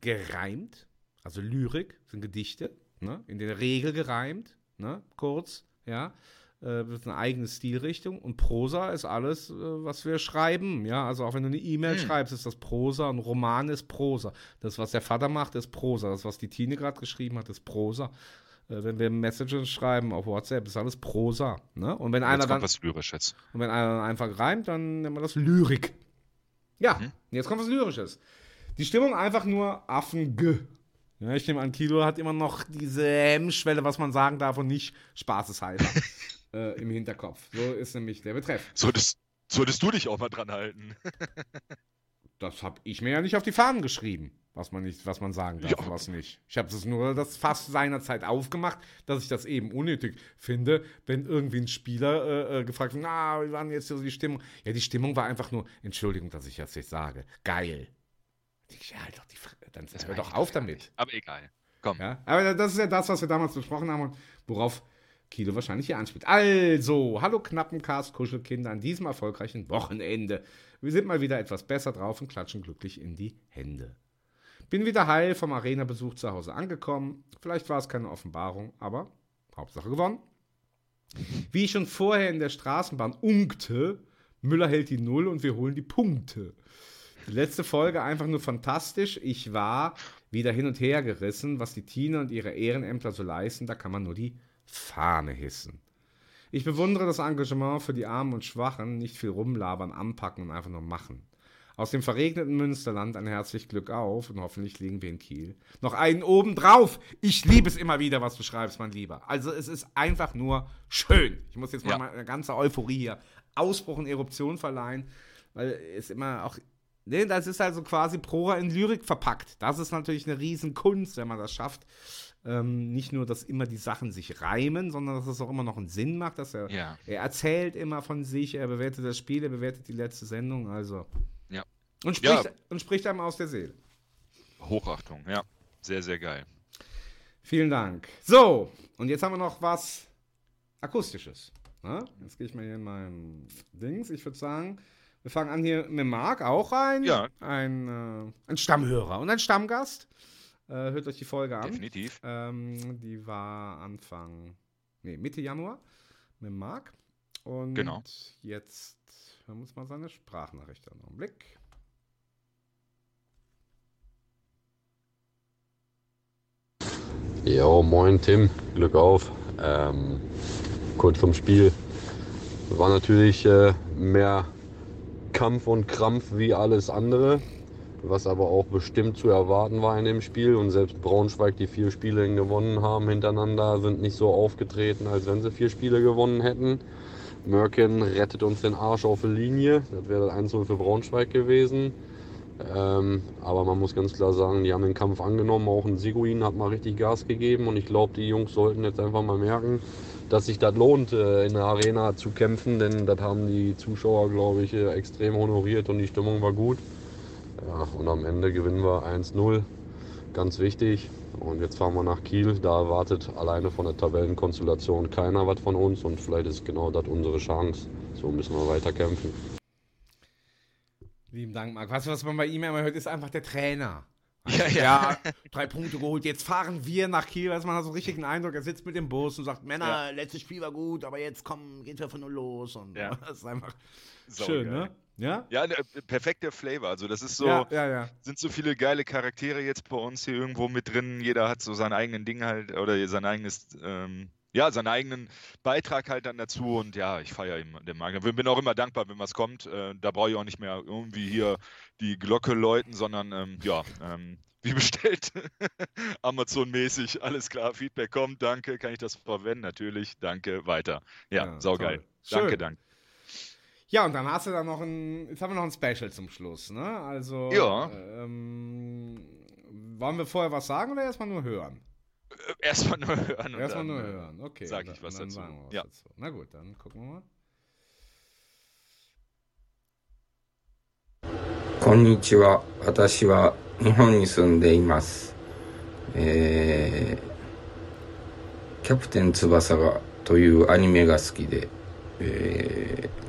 gereimt. Also Lyrik sind Gedichte, ne? in der Regel gereimt, ne? kurz, ja. Äh, das ist eine eigene Stilrichtung. Und Prosa ist alles, äh, was wir schreiben. Ja, also auch wenn du eine E-Mail Hm. schreibst, ist das Prosa. Ein Roman ist Prosa. Das, was der Vater macht, ist Prosa. Das, was die Tine gerade geschrieben hat, ist Prosa. Äh, wenn wir Messages schreiben auf WhatsApp, ist alles Prosa. Ne? Und wenn einer jetzt dann kommt was Lyrisches. und wenn einer dann einfach reimt, dann nennt man das Lyrik. Ja, Mhm. jetzt kommt was Lyrisches. Die Stimmung einfach nur Affenge. Ja, ich nehme an, Kilo hat immer noch diese Hemmschwelle, was man sagen darf und nicht spaßeshalber äh, im Hinterkopf. So ist nämlich der Betreff. Solltest, solltest du dich auch mal dran halten. Das habe ich mir ja nicht auf die Fahnen geschrieben, was man, nicht, was man sagen darf Ja. und was nicht. Ich habe das nur das Fass seinerzeit aufgemacht, dass ich das eben unnötig finde, wenn irgendwie ein Spieler äh, äh, gefragt wird, na, wie war denn jetzt so die Stimmung? Ja, die Stimmung war einfach nur, Entschuldigung, dass ich das jetzt sage, geil. Ich, ja, halt doch die, dann hör doch auf damit. Aber egal. Komm. Ja? Aber das ist ja das, was wir damals besprochen haben und worauf Kilo wahrscheinlich hier anspielt. Also, hallo Knappencast, Kuschelkinder an diesem erfolgreichen Wochenende. Wir sind mal wieder etwas besser drauf und klatschen glücklich in die Hände. Bin wieder heil vom Arena-Besuch zu Hause angekommen. Vielleicht war es keine Offenbarung, aber Hauptsache gewonnen. Wie ich schon vorher in der Straßenbahn unkte, Müller hält die Null und wir holen die Punkte. Die letzte Folge einfach nur fantastisch. Ich war wieder hin und her gerissen, was die Tine und ihre Ehrenämter so leisten, da kann man nur die Fahne hissen. Ich bewundere das Engagement für die Armen und Schwachen, nicht viel rumlabern, anpacken und einfach nur machen. Aus dem verregneten Münsterland ein herzlich Glück auf und hoffentlich liegen wir in Kiel. Noch einen oben drauf. Ich liebe es immer wieder, was du schreibst, mein Lieber. Also es ist einfach nur schön. Ich muss jetzt mal Ja. meine ganze Euphorie hier Ausbruch und Eruption verleihen, weil es immer auch Ne, das ist also quasi Prora in Lyrik verpackt. Das ist natürlich eine Riesenkunst, wenn man das schafft. Ähm, nicht nur, dass immer die Sachen sich reimen, sondern dass es auch immer noch einen Sinn macht, dass er, Ja. er erzählt immer von sich, er bewertet das Spiel, er bewertet die letzte Sendung, also. Ja. Und spricht, Ja. und spricht einem aus der Seele. Hochachtung, ja. Sehr, sehr geil. Vielen Dank. So, und jetzt haben wir noch was Akustisches. Ne? Jetzt gehe ich mal hier in mein Dings. Ich würde sagen, wir fangen an hier mit Marc, auch ein, Ja. ein, äh, ein Stammhörer und ein Stammgast. Äh, hört euch die Folge an. Definitiv. Ähm, die war Anfang, nee, Mitte Januar mit Marc. Und Genau. jetzt hören wir uns mal seine Sprachnachricht an. Augenblick. Jo, moin Tim, Glück auf. Ähm, kurz vom Spiel. War natürlich äh, mehr Kampf und Krampf wie alles andere, was aber auch bestimmt zu erwarten war in dem Spiel. Und selbst Braunschweig, die vier Spiele gewonnen haben hintereinander, sind nicht so aufgetreten, als wenn sie vier Spiele gewonnen hätten. Mörken rettet uns den Arsch auf der Linie. Das wäre das 1-0 für Braunschweig gewesen. Ähm, aber man muss ganz klar sagen, die haben den Kampf angenommen. Auch ein Seguin hat mal richtig Gas gegeben. Und ich glaube, die Jungs sollten jetzt einfach mal merken, dass sich das lohnt, äh, in der Arena zu kämpfen. Denn das haben die Zuschauer, glaube ich, äh, extrem honoriert und die Stimmung war gut. Ja, und am Ende gewinnen wir 1-0. Ganz wichtig. Und jetzt fahren wir nach Kiel. Da erwartet alleine von der Tabellenkonstellation keiner was von uns. Und vielleicht ist genau das unsere Chance. So müssen wir weiter kämpfen. Lieben Dank, Marc. Weißt du, was man bei ihm immer hört, ist einfach der Trainer. Ja, ja. Ja, drei Punkte geholt. Jetzt fahren wir nach Kiel. Also man hat so richtig einen Eindruck, er sitzt mit dem Bus und sagt, Männer, letztes Spiel war gut, aber jetzt komm, geht's ja von null los. Und Ja. das ist einfach Saugeil. schön, ne? Ja? Ja, ne, perfekter Flavor. Also das ist so, ja, ja, ja. sind so viele geile Charaktere jetzt bei uns hier irgendwo mit drin. Jeder hat so seinen eigenen Ding halt oder sein eigenes, ähm, ja, seinen eigenen Beitrag halt dann dazu. Und ja, ich feiere den Markt. Ich bin auch immer dankbar, wenn was kommt. Äh, da brauche ich auch nicht mehr irgendwie hier die Glocke läuten, sondern ähm, ja, ähm, wie bestellt, Amazon-mäßig, alles klar, Feedback kommt, danke, kann ich das verwenden? Natürlich, danke, weiter. Ja, Ja, saugeil. toll. Danke, Schön. danke. Ja, und dann hast du da noch ein, jetzt haben wir noch ein Special zum Schluss, ne? Also, Ja. ähm, wollen wir vorher was sagen oder erstmal nur hören? Äh, Erstmal nur hören. und Erstmal dann, nur äh, hören, okay. sag und ich was dann dazu. sagen wir was Ja. dazu. Na gut, dann gucken wir mal. こんにちは。私は日本に住んでいます。えーキャプテン翼がというアニメが好きで、えー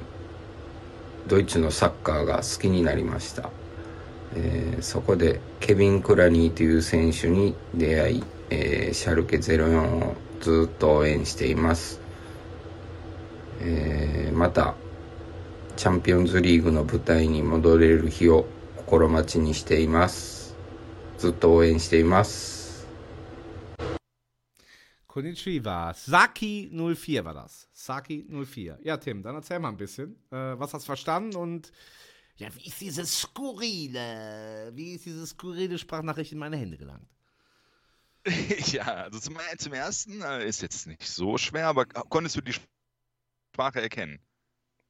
ドイツのサッカーが好きになりました。えーそこでケビン・クラニーという選手に出会い、えーシャルケ04をずっと応援しています。えーまたチャンピオンズリーグの舞台に戻れる日を心待ちにしています。ずっと応援しています。Konnichiwa. Saki04 war das. Saki04. Ja, Tim, dann erzähl mal ein bisschen. Äh, was hast du verstanden und ja, wie ist diese skurrile, wie ist diese skurrile Sprachnachricht in meine Hände gelangt? Ja, also zum, zum ersten äh, ist jetzt nicht so schwer, aber konntest du die Sprache erkennen?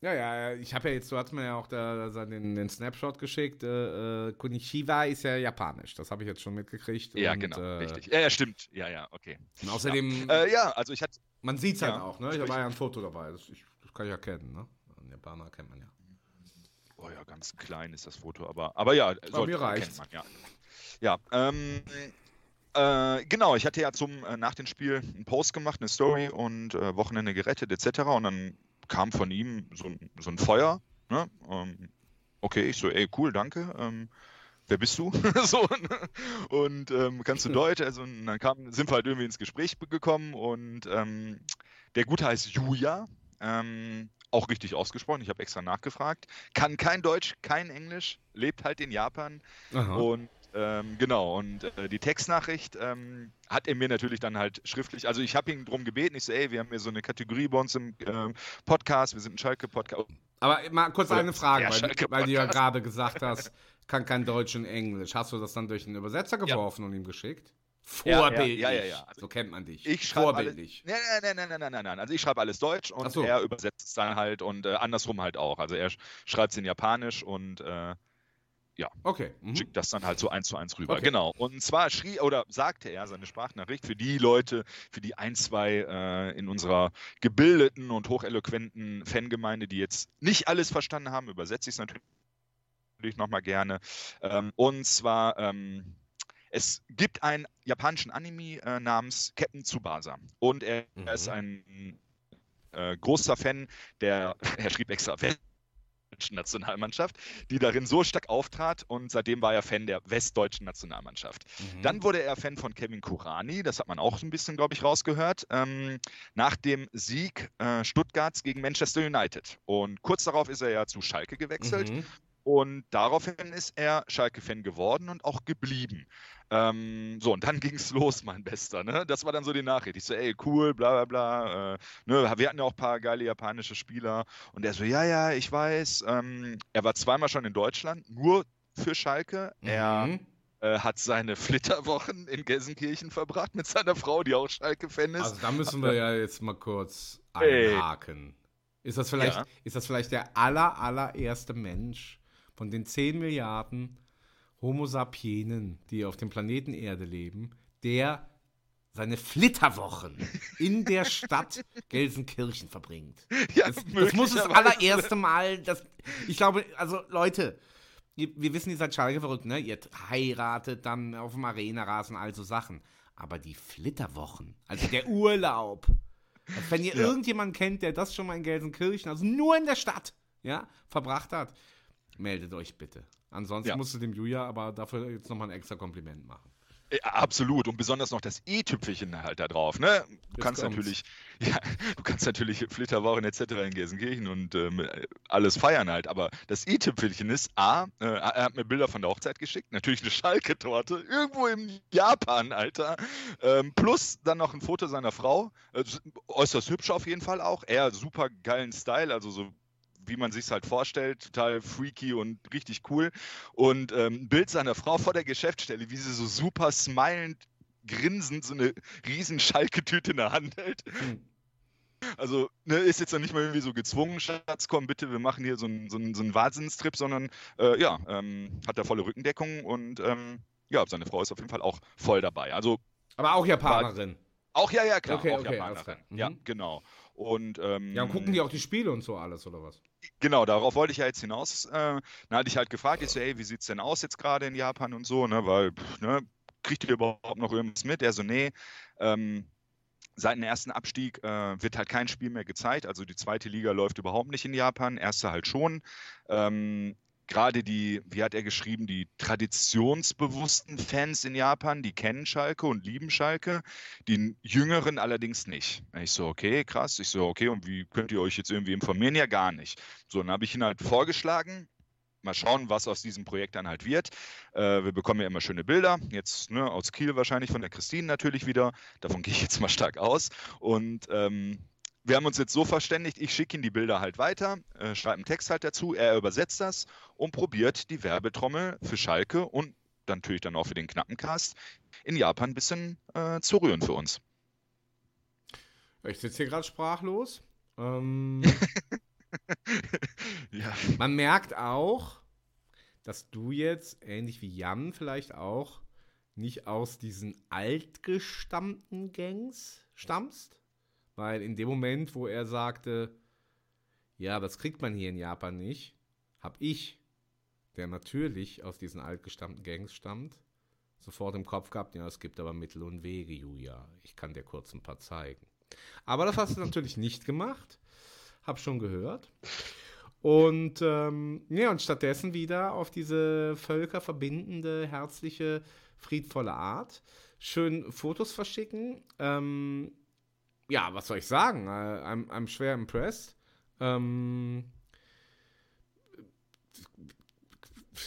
Ja, ja, ich habe ja jetzt, du hast mir ja auch da, da den, den Snapshot geschickt. Äh, äh, Konnichiwa ist ja japanisch, das habe ich jetzt schon mitgekriegt. Ja, und, genau, äh, richtig. Ja, ja, stimmt. Ja, ja, okay. Und außerdem, Äh, ja, also ich hatte. man sieht es halt ja, auch, ne? Da war ja ein Foto dabei, das, ich, das kann ich erkennen, ne? Ein Japaner kennt man ja. Oh ja, ganz klein ist das Foto, aber, aber ja, mir reicht's. kennt man, ja. Ja, ähm, äh, genau, ich hatte ja zum, äh, nach dem Spiel einen Post gemacht, eine Story und äh, Wochenende gerettet etc. Und dann kam von ihm so, ein- so ein Feuer. Ne? Ähm, okay, ich so, ey, cool, danke. Ähm, wer bist du? so, ne? Und ähm, kannst du Deutsch? Also, und dann kam, sind wir halt irgendwie ins Gespräch gekommen und ähm, der Gute heißt Julia. Ähm, auch richtig ausgesprochen, ich habe extra nachgefragt. Kann kein Deutsch, kein Englisch, lebt halt in Japan. Aha. Und ähm, genau, und äh, die Textnachricht ähm, hat er mir natürlich dann halt schriftlich, also ich habe ihn darum gebeten, ich so, ey, wir haben hier so eine Kategorie bei uns im ähm, Podcast, wir sind ein Schalke-Podcast. Aber mal kurz eine Frage, weil, weil du ja gerade gesagt hast, kann kein Deutsch und Englisch. Hast du das dann durch einen Übersetzer geworfen und ihm geschickt? Ja, ja, Vorbildlich. ja, ja, ja. Also so kennt man dich. Ich schreibe alles, Vorbildlich. nein, nein, nein, nein, nein, nein, nein, also ich schreibe alles Deutsch und so. er übersetzt es dann halt und äh, andersrum halt auch. Also er sch- schreibt es in Japanisch und äh, Okay. Mhm. schickt das dann halt so eins zu eins rüber. Okay. Genau. Und zwar schrie oder sagte er seine Sprachnachricht für die Leute, für die ein, zwei äh, in unserer gebildeten und hocheloquenten Fangemeinde, die jetzt nicht alles verstanden haben, übersetze ich es natürlich nochmal gerne. Ähm, und zwar, ähm, es gibt einen japanischen Anime äh, namens Captain Tsubasa und er, Mhm. er ist ein äh, großer Fan der, er schrieb extra, westdeutschen Nationalmannschaft, die darin so stark auftrat und seitdem war er Fan der westdeutschen Nationalmannschaft. Mhm. Dann wurde er Fan von Kevin Kurani, das hat man auch ein bisschen, glaube ich, rausgehört, ähm, nach dem Sieg äh, Stuttgarts gegen Manchester United. Und kurz darauf ist er ja zu Schalke gewechselt. Mhm. Und daraufhin ist er Schalke-Fan geworden und auch geblieben. Ähm, so, und dann ging es los, mein Bester. Ne? Das war dann so die Nachricht. Ich so, ey, cool, bla bla bla. Äh, ne? Wir hatten ja auch ein paar geile japanische Spieler. Und er so, ja, ja, ich weiß. Ähm, er war zweimal schon in Deutschland, nur für Schalke. Er Mhm. äh, hat seine Flitterwochen in Gelsenkirchen verbracht mit seiner Frau, die auch Schalke-Fan ist. Also da müssen wir ja jetzt mal kurz einhaken. Ist das vielleicht, Ja. ist das vielleicht der aller, allererste Mensch von den 10 Milliarden Homo sapienen, die auf dem Planeten Erde leben, der seine Flitterwochen in der Stadt Gelsenkirchen verbringt? ja, Das, das muss das allererste Mal, das, ich glaube, also Leute, wir wissen, ihr seid Schalke verrückt, ne? Ihr heiratet dann auf dem Arenarasen, all so Sachen. Aber die Flitterwochen, also der Urlaub, als wenn ihr Ja. irgendjemanden kennt, der das schon mal in Gelsenkirchen, also nur in der Stadt, ja, verbracht hat, meldet euch bitte. Ansonsten Ja. musst du dem Julia aber dafür jetzt nochmal ein extra Kompliment machen. Absolut. Und besonders noch das i-Tüpfelchen halt da drauf. Ne? Du Jetzt kannst kommt's. natürlich, ja, du kannst natürlich Flitterwochen etc. in Gelsenkirchen und ähm, alles feiern halt. Aber das i-Tüpfelchen ist A, äh, er hat mir Bilder von der Hochzeit geschickt, natürlich eine Schalke-Torte, irgendwo in Japan, Alter. Ähm, plus dann noch ein Foto seiner Frau. Äh, äußerst hübsch auf jeden Fall auch. Er super geilen Style, also so wie man sich halt vorstellt, total freaky und richtig cool. Und ähm, ein Bild seiner Frau vor der Geschäftsstelle, wie sie so super smilend, grinsend so eine riesen Schalke-Tüte in der Hand hält. Hm. Also ne, ist jetzt dann nicht mal irgendwie so gezwungen, Schatz, komm bitte, wir machen hier so einen so einen- so einen Wahnsinnstrip, sondern äh, ja, ähm, hat da volle Rückendeckung und ähm, ja, seine Frau ist auf jeden Fall auch voll dabei. Also Aber auch Japanerin. auch, ja, ja, klar, Okay, auch okay, Japanerin. Mhm. Ja, genau. Und ähm, Ja, und gucken die auch die Spiele und so alles, oder was? Genau, darauf wollte ich ja jetzt hinaus. Äh, dann hatte ich halt gefragt, ich so, ey, wie sieht's denn aus jetzt gerade in Japan und so, ne, weil, pff, ne, kriegt ihr überhaupt noch irgendwas mit? Er so, nee, ähm, seit dem ersten Abstieg äh, wird halt kein Spiel mehr gezeigt, also die zweite Liga läuft überhaupt nicht in Japan, erste halt schon. Ähm, Gerade die, wie hat er geschrieben, die traditionsbewussten Fans in Japan, die kennen Schalke und lieben Schalke, die Jüngeren allerdings nicht. Ich so, okay, krass. Ich so, okay, und wie könnt ihr euch jetzt irgendwie informieren? Ja, gar nicht. So, dann habe ich ihn halt vorgeschlagen. Mal schauen, was aus diesem Projekt dann halt wird. Äh, wir bekommen ja immer schöne Bilder. Jetzt ne, aus Kiel wahrscheinlich von der Christine natürlich wieder. Davon gehe ich jetzt mal stark aus. Und ähm, wir haben uns jetzt so verständigt, ich schicke ihm die Bilder halt weiter, äh, schreibe einen Text halt dazu, er übersetzt das und probiert die Werbetrommel für Schalke und dann natürlich dann auch für den Knappencast in Japan ein bisschen äh, zu rühren für uns. Ich sitze hier gerade sprachlos. Ähm, Ja. man merkt auch, dass du jetzt, ähnlich wie Jan vielleicht auch, nicht aus diesen altgestammten Gangs stammst. Weil in dem Moment, wo er sagte, ja, das kriegt man hier in Japan nicht, habe ich, der natürlich aus diesen altgestammten Gangs stammt, sofort im Kopf gehabt, ja, es gibt aber Mittel und Wege, Julia. Ich kann dir kurz ein paar zeigen. Aber das hast du natürlich nicht gemacht. Hab schon gehört. Und ähm, ja, und stattdessen wieder auf diese völkerverbindende, herzliche, friedvolle Art. Schön Fotos verschicken. Ähm, ja, was soll ich sagen? Äh, I'm, I'm schwer impressed. Ähm,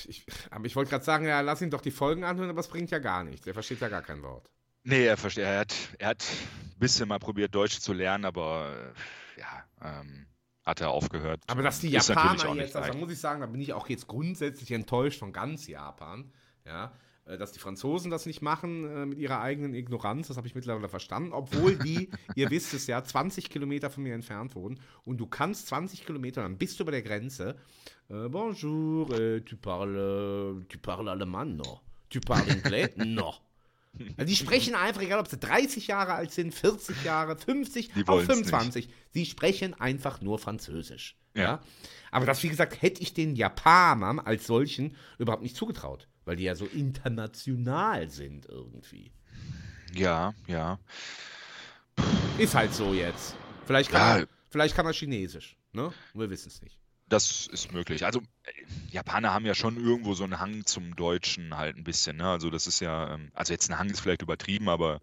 ich, aber ich wollte gerade sagen, ja, lass ihn doch die Folgen anhören, aber es bringt ja gar nichts. Er versteht ja gar kein Wort. Nee, er versteht. Er hat, er hat ein bisschen mal probiert, Deutsch zu lernen, aber äh, ja, ähm, hat er aufgehört. Aber dass die natürlich Japaner jetzt, also, da muss ich sagen, da bin ich auch jetzt grundsätzlich enttäuscht von ganz Japan. Ja, dass die Franzosen das nicht machen äh, mit ihrer eigenen Ignoranz, das habe ich mittlerweile verstanden, obwohl die, ihr wisst es ja, 20 Kilometer von mir entfernt wohnen und du kannst 20 Kilometer, dann bist du bei der Grenze. Äh, bonjour, äh, tu parles, tu parles allemand, no? Tu parles anglais, no? Also die sprechen einfach, egal ob sie 30 Jahre alt sind, 40 Jahre, 50, Die auch wollen's 25, sie sprechen einfach nur Französisch. Ja. Ja. Aber das, wie gesagt, hätte ich den Japanern als solchen überhaupt nicht zugetraut. Weil die ja so international sind irgendwie. Ja, ja. Ist halt so jetzt. Vielleicht kann, Ja. er, vielleicht kann er Chinesisch, ne? Wir wissen es nicht. Das ist möglich. Also Japaner haben ja schon irgendwo so einen Hang zum Deutschen halt ein bisschen. Ne? Also das ist ja, ähm, also jetzt ein Hang ist vielleicht übertrieben, aber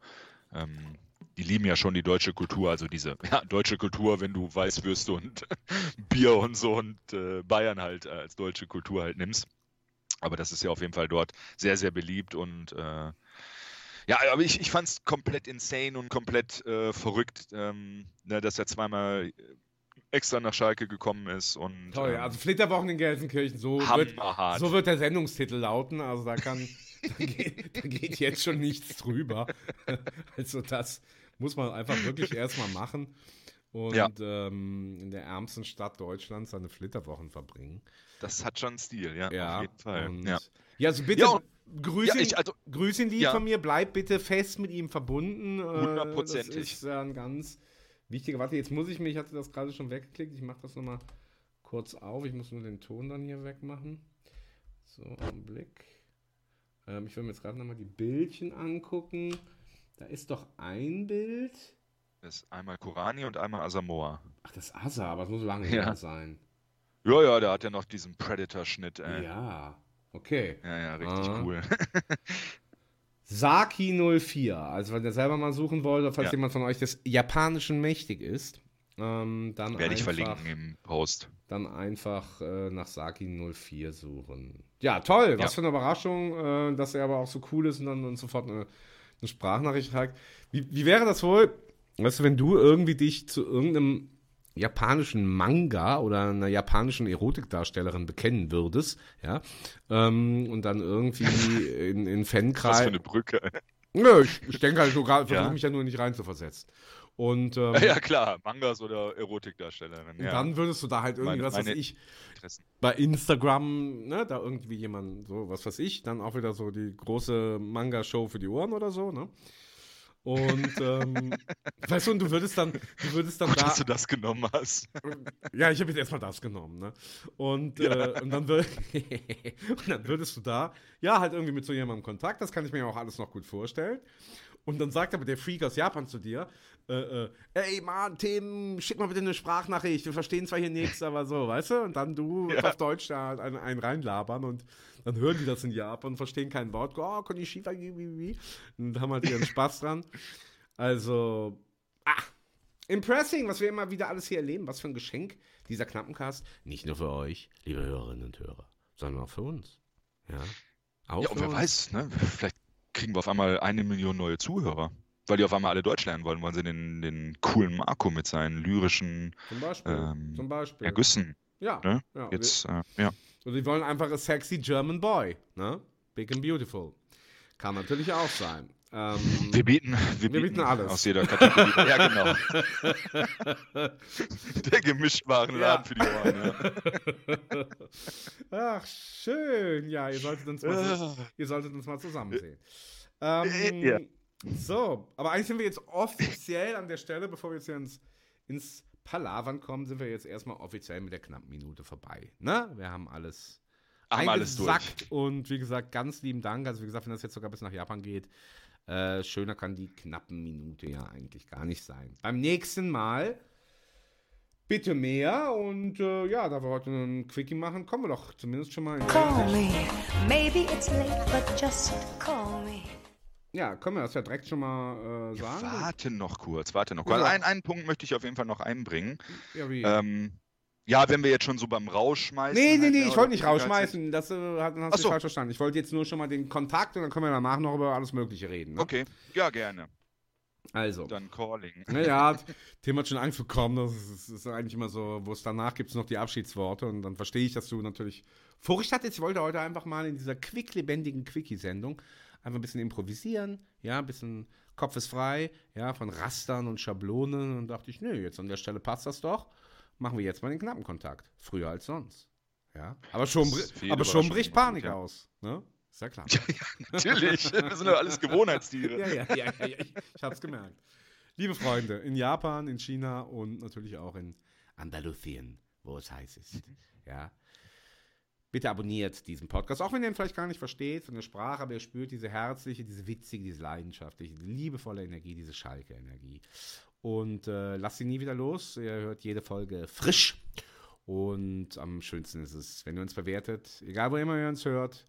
ähm, die lieben ja schon die deutsche Kultur. Also diese ja, deutsche Kultur, wenn du Weißwürste und Bier und so und äh, Bayern halt als deutsche Kultur halt nimmst. Aber das ist ja auf jeden Fall dort sehr, sehr beliebt und äh, ja, aber ich, ich fand es komplett insane und komplett äh, verrückt, ähm, ne, dass er zweimal extra nach Schalke gekommen ist und Toll, ähm, also Flitterwochen in Gelsenkirchen, so wird, so wird der Sendungstitel lauten. Also da kann, da geht, da geht jetzt schon nichts drüber. Also das muss man einfach wirklich erstmal machen und Ja. ähm, in der ärmsten Stadt Deutschlands seine Flitterwochen verbringen. Das hat schon Stil, ja, Ja, auf jeden Fall. und- Ja. Ja, also bitte Ja, grüß, ihn, ich- also- grüß ihn lieb von mir, bleib bitte fest mit ihm verbunden. Äh, Hundertprozentig. Das ist ja ein ganz wichtiger. Warte, jetzt muss ich mich, ich hatte das gerade schon weggeklickt, ich mache das nochmal kurz auf. Ich muss nur den Ton dann hier wegmachen. So, Augenblick. Ähm, ich will mir jetzt gerade nochmal die Bildchen angucken. Da ist doch ein Bild. Das ist einmal Kurani und einmal Asamoah. Ach, das ist Asa, aber es muss lange Ja. her sein. Ja, ja, der hat ja noch diesen Predator-Schnitt. Ey. Ja. Ja, okay. ja, richtig Ah. cool. Saki04, also wenn ihr selber mal suchen wollt, falls Ja. jemand von euch des Japanischen mächtig ist, ähm, dann, Werde ich einfach, verlinken im Post. dann einfach äh, nach Saki04 suchen. Ja, toll, was Ja. für eine Überraschung, äh, dass er aber auch so cool ist und dann uns sofort eine, eine Sprachnachricht schreibt. Wie, wie wäre das wohl, weißt du, wenn du irgendwie dich zu irgendeinem japanischen Manga oder einer japanischen Erotikdarstellerin bekennen würdest, ja, ähm, und dann irgendwie in, in Was für Fankreis. eine Brücke. Nö, ich, ich denke halt, gerade versuche Ja. mich ja nur nicht reinzuversetzen. Und, ähm, Ja, klar, Mangas oder Erotikdarstellerinnen. und Ja. dann würdest du da halt irgendwie, Meine- was weiß ich, Interessen. bei Instagram, ne, da irgendwie jemand, so, was weiß ich, dann auch wieder so die große Manga-Show für die Ohren oder so, ne? Und, ähm, weißt du, und du würdest dann, du würdest dann Gut, da, dass du das genommen hast. ja, ich habe jetzt erstmal das genommen, ne? Und, äh, und, dann wür und dann würdest du da, ja, halt irgendwie mit so jemandem Kontakt, das kann ich mir auch alles noch gut vorstellen. Und dann sagt aber der Freak aus Japan zu dir, äh, äh, ey Mann, Tim, schick mal bitte eine Sprachnachricht, wir verstehen zwar hier nichts, aber so, weißt du? Und dann du Ja. auf Deutsch da einen, einen reinlabern und dann hören die das in Japan und verstehen kein Wort. Oh, Konnichiwa, wie, wie, wie. Und haben halt ihren Spaß dran. Also, ah, impressing, was wir immer wieder alles hier erleben. Was für ein Geschenk dieser Knappencast. Nicht nur für euch, liebe Hörerinnen und Hörer, sondern auch für uns. Ja, auch Ja, und wer weiß, ne? Vielleicht kriegen wir auf einmal eine Million neue Zuhörer. Weil die auf einmal alle Deutsch lernen wollen, wollen sie den, den coolen Marco mit seinen lyrischen Zum Beispiel. ähm, zum Beispiel. Ergüssen. Ja, ne? ja. Jetzt, äh, ja. Und sie wollen einfach a sexy German Boy. Ne? Big and beautiful. Kann natürlich auch sein. Ähm, Wir bieten, wir, Wir bieten, bieten alles. aus jeder Kategorie. ja, genau. Der Gemischtwarenladen Ja. für die Ohren. Ja. Ach, schön. Ja, ihr solltet uns mal, ihr solltet uns mal zusammen sehen. Ähm, Äh, ja. So, aber eigentlich sind wir jetzt offiziell an der Stelle, bevor wir jetzt hier ins, ins Palavern kommen, sind wir jetzt erstmal offiziell mit der knappen Minute vorbei. Ne? Wir haben alles Haben alles durch. und wie gesagt, ganz lieben Dank. Also wie gesagt, wenn das jetzt sogar bis nach Japan geht, äh, schöner kann die knappen Minute ja eigentlich gar nicht sein. Beim nächsten Mal bitte mehr und äh, ja, da wir heute einen Quickie machen, kommen wir doch zumindest schon mal in Call me. Maybe it's late, but just call me. Ja, können wir das ja direkt schon mal äh, Ja, sagen? warte noch kurz, warte noch kurz. Ja. Ein, einen Punkt möchte ich auf jeden Fall noch einbringen. Ja, wie? Ähm, ja, wenn wir jetzt schon so beim Rausschmeißen. Nee, nee, halt, nee, ne, ich wollte nicht rausschmeißen. Das äh, hast Ach du so. falsch verstanden. Ich wollte jetzt nur schon mal den Kontakt und dann können wir danach noch über alles Mögliche reden. Ne? Okay, ja, gerne. Also. Dann Calling. Naja, Tim hat schon Angst bekommen. Das ist, ist eigentlich immer so, wo es danach gibt es noch die Abschiedsworte und dann verstehe ich, dass du natürlich Furcht hattest. Ich wollte heute einfach mal in dieser quicklebendigen Quickie-Sendung einfach ein bisschen improvisieren. Ja, ein bisschen Kopf ist frei, ja, von Rastern und Schablonen. Und dachte ich, nö, jetzt an der Stelle passt das doch. Machen wir jetzt mal den Knappenkontakt. Früher als sonst. Ja, aber schon, aber schon bricht Panik ja. aus. Ne? Ist ja klar. Natürlich, wir sind doch alles Gewohnheitstiere. Ja, ja, ja, ja, ja. Ich, ich hab's gemerkt. Liebe Freunde, in Japan, in China und natürlich auch in Andalusien, wo es heiß ist. Ja. Bitte abonniert diesen Podcast, auch wenn ihr ihn vielleicht gar nicht versteht von der Sprache, aber ihr spürt diese herzliche, diese witzige, diese leidenschaftliche, diese liebevolle Energie, diese Schalke-Energie. Und äh, lasst sie nie wieder los. Ihr hört jede Folge frisch. Und am schönsten ist es, wenn ihr uns bewertet, egal wo immer ihr uns hört,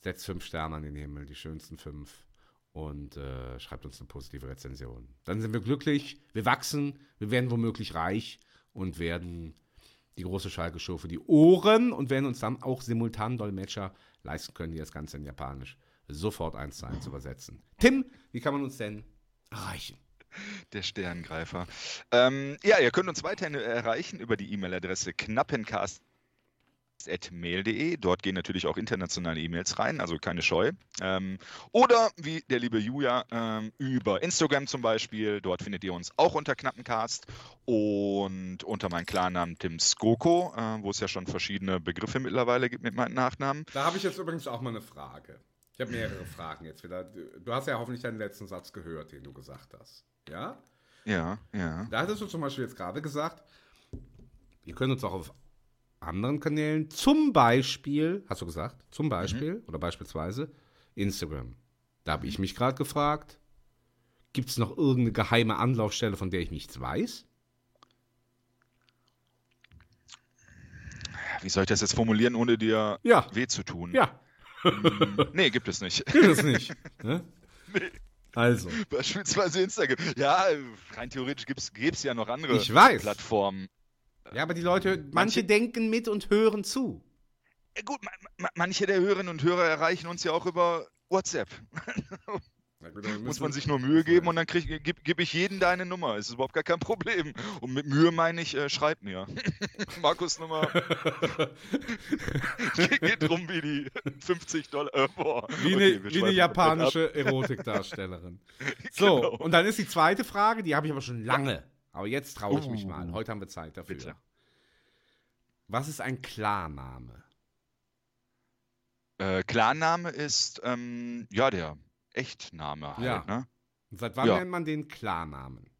setzt fünf Sterne an den Himmel, die schönsten fünf. Und äh, schreibt uns eine positive Rezension. Dann sind wir glücklich, wir wachsen, wir werden womöglich reich und werden die große Schalke-Show für die Ohren und werden uns dann auch simultan Dolmetscher leisten können, die das Ganze in Japanisch sofort eins zu eins übersetzen. Tim, wie kann man uns denn erreichen? Der Sterngreifer. Ähm, ja, ihr könnt uns weiterhin erreichen über die E-Mail-Adresse knappencast mail.de. Dort gehen natürlich auch internationale E-Mails rein, also keine Scheu. Ähm, oder wie der liebe Julia ähm, über Instagram zum Beispiel. Dort findet ihr uns auch unter Knappencast und unter meinem Klarnamen Tim Skoko, äh, wo es ja schon verschiedene Begriffe mittlerweile gibt mit meinem Nachnamen. Da habe ich jetzt übrigens auch mal eine Frage. Ich habe mehrere Fragen jetzt wieder. Du hast ja hoffentlich deinen letzten Satz gehört, den du gesagt hast. Ja? Ja, ja. Da hattest du zum Beispiel jetzt gerade gesagt, ihr könnt uns auch auf anderen Kanälen, zum Beispiel, hast du gesagt, zum Beispiel mhm. oder beispielsweise Instagram. Da habe ich mich gerade gefragt, gibt es noch irgendeine geheime Anlaufstelle, von der ich nichts weiß? Wie soll ich das jetzt formulieren, ohne dir ja. weh zu tun? Ja. Hm, nee, gibt es nicht. Gibt es nicht. Ne? Nee. Also. Beispielsweise Instagram. Ja, rein theoretisch gibt es ja noch andere ich weiß. Plattformen. Ja, aber die Leute, manche, manche denken mit und hören zu. Ja, gut, manche der Hörerinnen und Hörer erreichen uns ja auch über WhatsApp. Gut, Muss man sich nur Mühe geben und dann gebe geb ich jeden deine Nummer. Es ist überhaupt gar kein Problem. Und mit Mühe meine ich, äh, schreib mir. Markus Nummer geht rum wie die 50 Dollar. Äh. Wie, okay, eine, wie eine japanische Erotikdarstellerin. So, genau. und dann ist die zweite Frage, die habe ich aber schon lange. Aber jetzt traue ich uh, mich mal. Heute haben wir Zeit dafür. Bitte. Was ist ein Klarname? Äh, Klarname ist, ähm, ja, der Echtname halt, ja. ne? Und seit wann ja. nennt man den Klarnamen?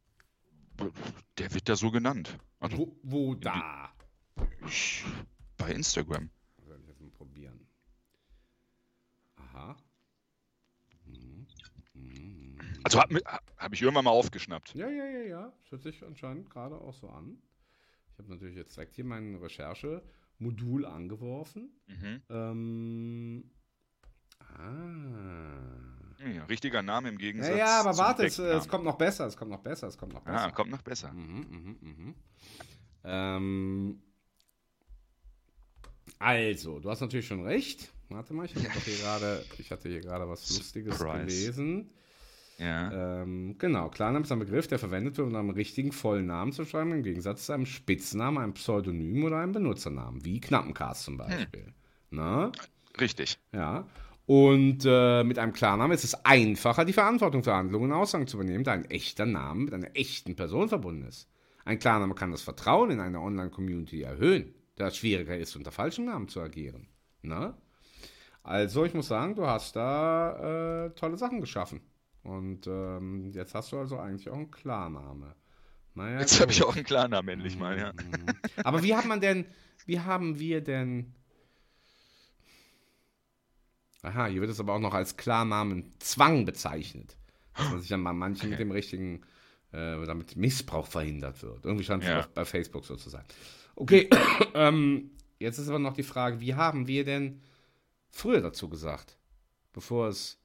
Der wird da so genannt. Also, wo, wo da? Bei Instagram. Soll ich jetzt mal probieren. Aha. Mhm. Mhm. Also habe hab ich irgendwann mal aufgeschnappt. Ja, ja, ja, ja. Das hört sich anscheinend gerade auch so an. Ich habe natürlich jetzt direkt hier mein Recherche-Modul angeworfen. Mhm. Ähm, ah. Ja, richtiger Name im Gegensatz. Ja, aber warte, es, es, kommt noch besser, es kommt noch besser, es kommt noch besser. Ah, kommt noch besser. Mhm, mhm, mhm. Ähm, also, du hast natürlich schon recht. Warte mal, ich hatte hier gerade, ich hatte hier gerade was Lustiges Surprise. gelesen. Ja. Ähm, genau, Klarname ist ein Begriff, der verwendet wird, um einen richtigen vollen Namen zu schreiben, im Gegensatz zu einem Spitznamen, einem Pseudonym oder einem Benutzernamen, wie Knappencast zum Beispiel. Hm. Na? Richtig. Ja. Und äh, mit einem Klarnamen ist es einfacher, die Verantwortung für Handlungen und Aussagen zu übernehmen, da ein echter Name mit einer echten Person verbunden ist. Ein Klarname kann das Vertrauen in eine Online-Community erhöhen, da es schwieriger ist, unter falschem Namen zu agieren. Na? Also, ich muss sagen, du hast da äh, tolle Sachen geschaffen. Und ähm, jetzt hast du also eigentlich auch einen Klarname. Naja, jetzt habe ich auch einen Klarnamen endlich mal, ja. Mhm. Aber wie hat man denn, wie haben wir denn. Aha, hier wird es aber auch noch als Klarnamen Zwang bezeichnet. Dass man sich dann bei manchen okay. mit dem richtigen, äh, damit Missbrauch verhindert wird. Irgendwie stand es ja. bei Facebook sozusagen. Okay, ähm, jetzt ist aber noch die Frage, wie haben wir denn früher dazu gesagt? Bevor es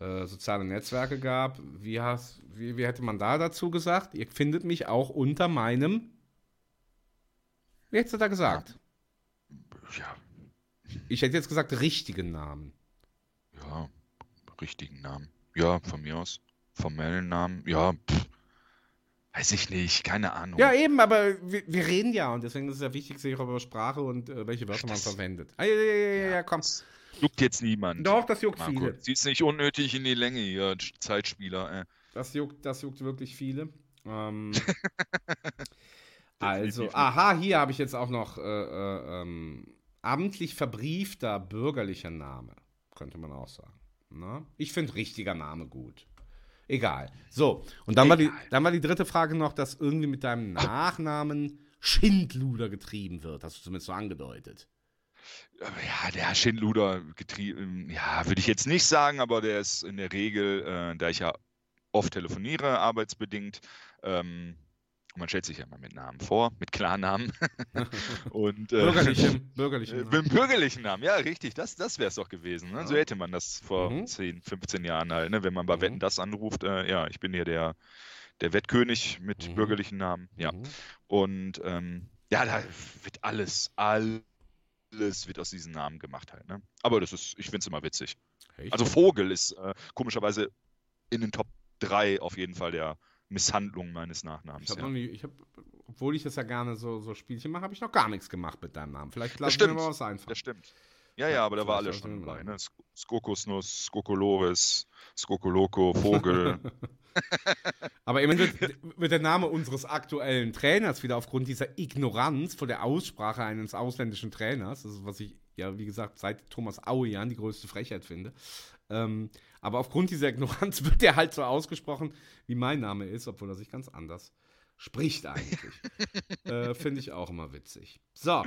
äh, soziale Netzwerke gab. Wie, hast, wie, wie hätte man da dazu gesagt? Ihr findet mich auch unter meinem. Wie hättest du da gesagt? Ja. Ich hätte jetzt gesagt, richtigen Namen. Ja, richtigen Namen. Ja, von mir aus. Formellen Namen. Ja, pff. Weiß ich nicht, keine Ahnung. Ja, eben, aber wir, wir, reden ja und deswegen ist es ja wichtig, sich auch über Sprache und äh, welche Wörter man verwendet. Ah, ja, ja, ja, ja, ja, komm. Juckt jetzt niemand. Doch, das juckt Marco. viele. Siehst nicht unnötig in die Länge hier, Zeitspieler. Äh. Das, juckt, das juckt wirklich viele. Ähm, also, aha, hier habe ich jetzt auch noch äh, äh, ähm, amtlich verbriefter bürgerlicher Name, könnte man auch sagen. Na? Ne? Ich finde richtiger Name gut. Egal. So, und dann war, die, dann war die dritte Frage noch, dass irgendwie mit deinem Nachnamen Schindluder getrieben wird. Hast du zumindest so angedeutet. Ja, der Schindluder getrieben, ja, würde ich jetzt nicht sagen, aber der ist in der Regel, äh, da ich ja oft telefoniere, arbeitsbedingt, ähm, man stellt sich ja mal mit Namen vor, mit Klarnamen. und, äh, Bürgerlichem, bürgerlichem äh, Namen. Mit bürgerlichen Namen, ja, richtig, das, das wäre es doch gewesen. Ne? So Ja. hätte man das vor Mhm. 10, 15 Jahren halt, ne? wenn man bei Mhm. Wetten das anruft, äh, ja, ich bin hier der, der Wettkönig mit Mhm. bürgerlichen Namen, ja. Mhm. Und ähm, ja, da wird alles, alles wird aus diesen Namen gemacht halt. Ne? Aber das ist, ich finde es immer witzig. Echt? Also Vogel ist äh, komischerweise in den Top 3 auf jeden Fall der Misshandlung meines Nachnamens. Ich habe Ja. noch nie, ich hab, obwohl ich das ja gerne so, so Spielchen mache, habe ich noch gar nichts gemacht mit deinem Namen. Vielleicht lass ich mir mal was einfallen. Das stimmt. Ja, ja, aber da war alles schon dabei. Ne? Sk- Skokosnuss, Skokoloris, Skokoloko, Vogel. Aber immerhin wird, wird der Name unseres aktuellen Trainers wieder aufgrund dieser Ignoranz vor der Aussprache eines ausländischen Trainers, das ist, was ich ja, wie gesagt, seit Thomas Auejan die größte Frechheit finde. Ähm, aber aufgrund dieser Ignoranz wird der halt so ausgesprochen, wie mein Name ist, obwohl er sich ganz anders spricht eigentlich. äh, finde ich auch immer witzig. So,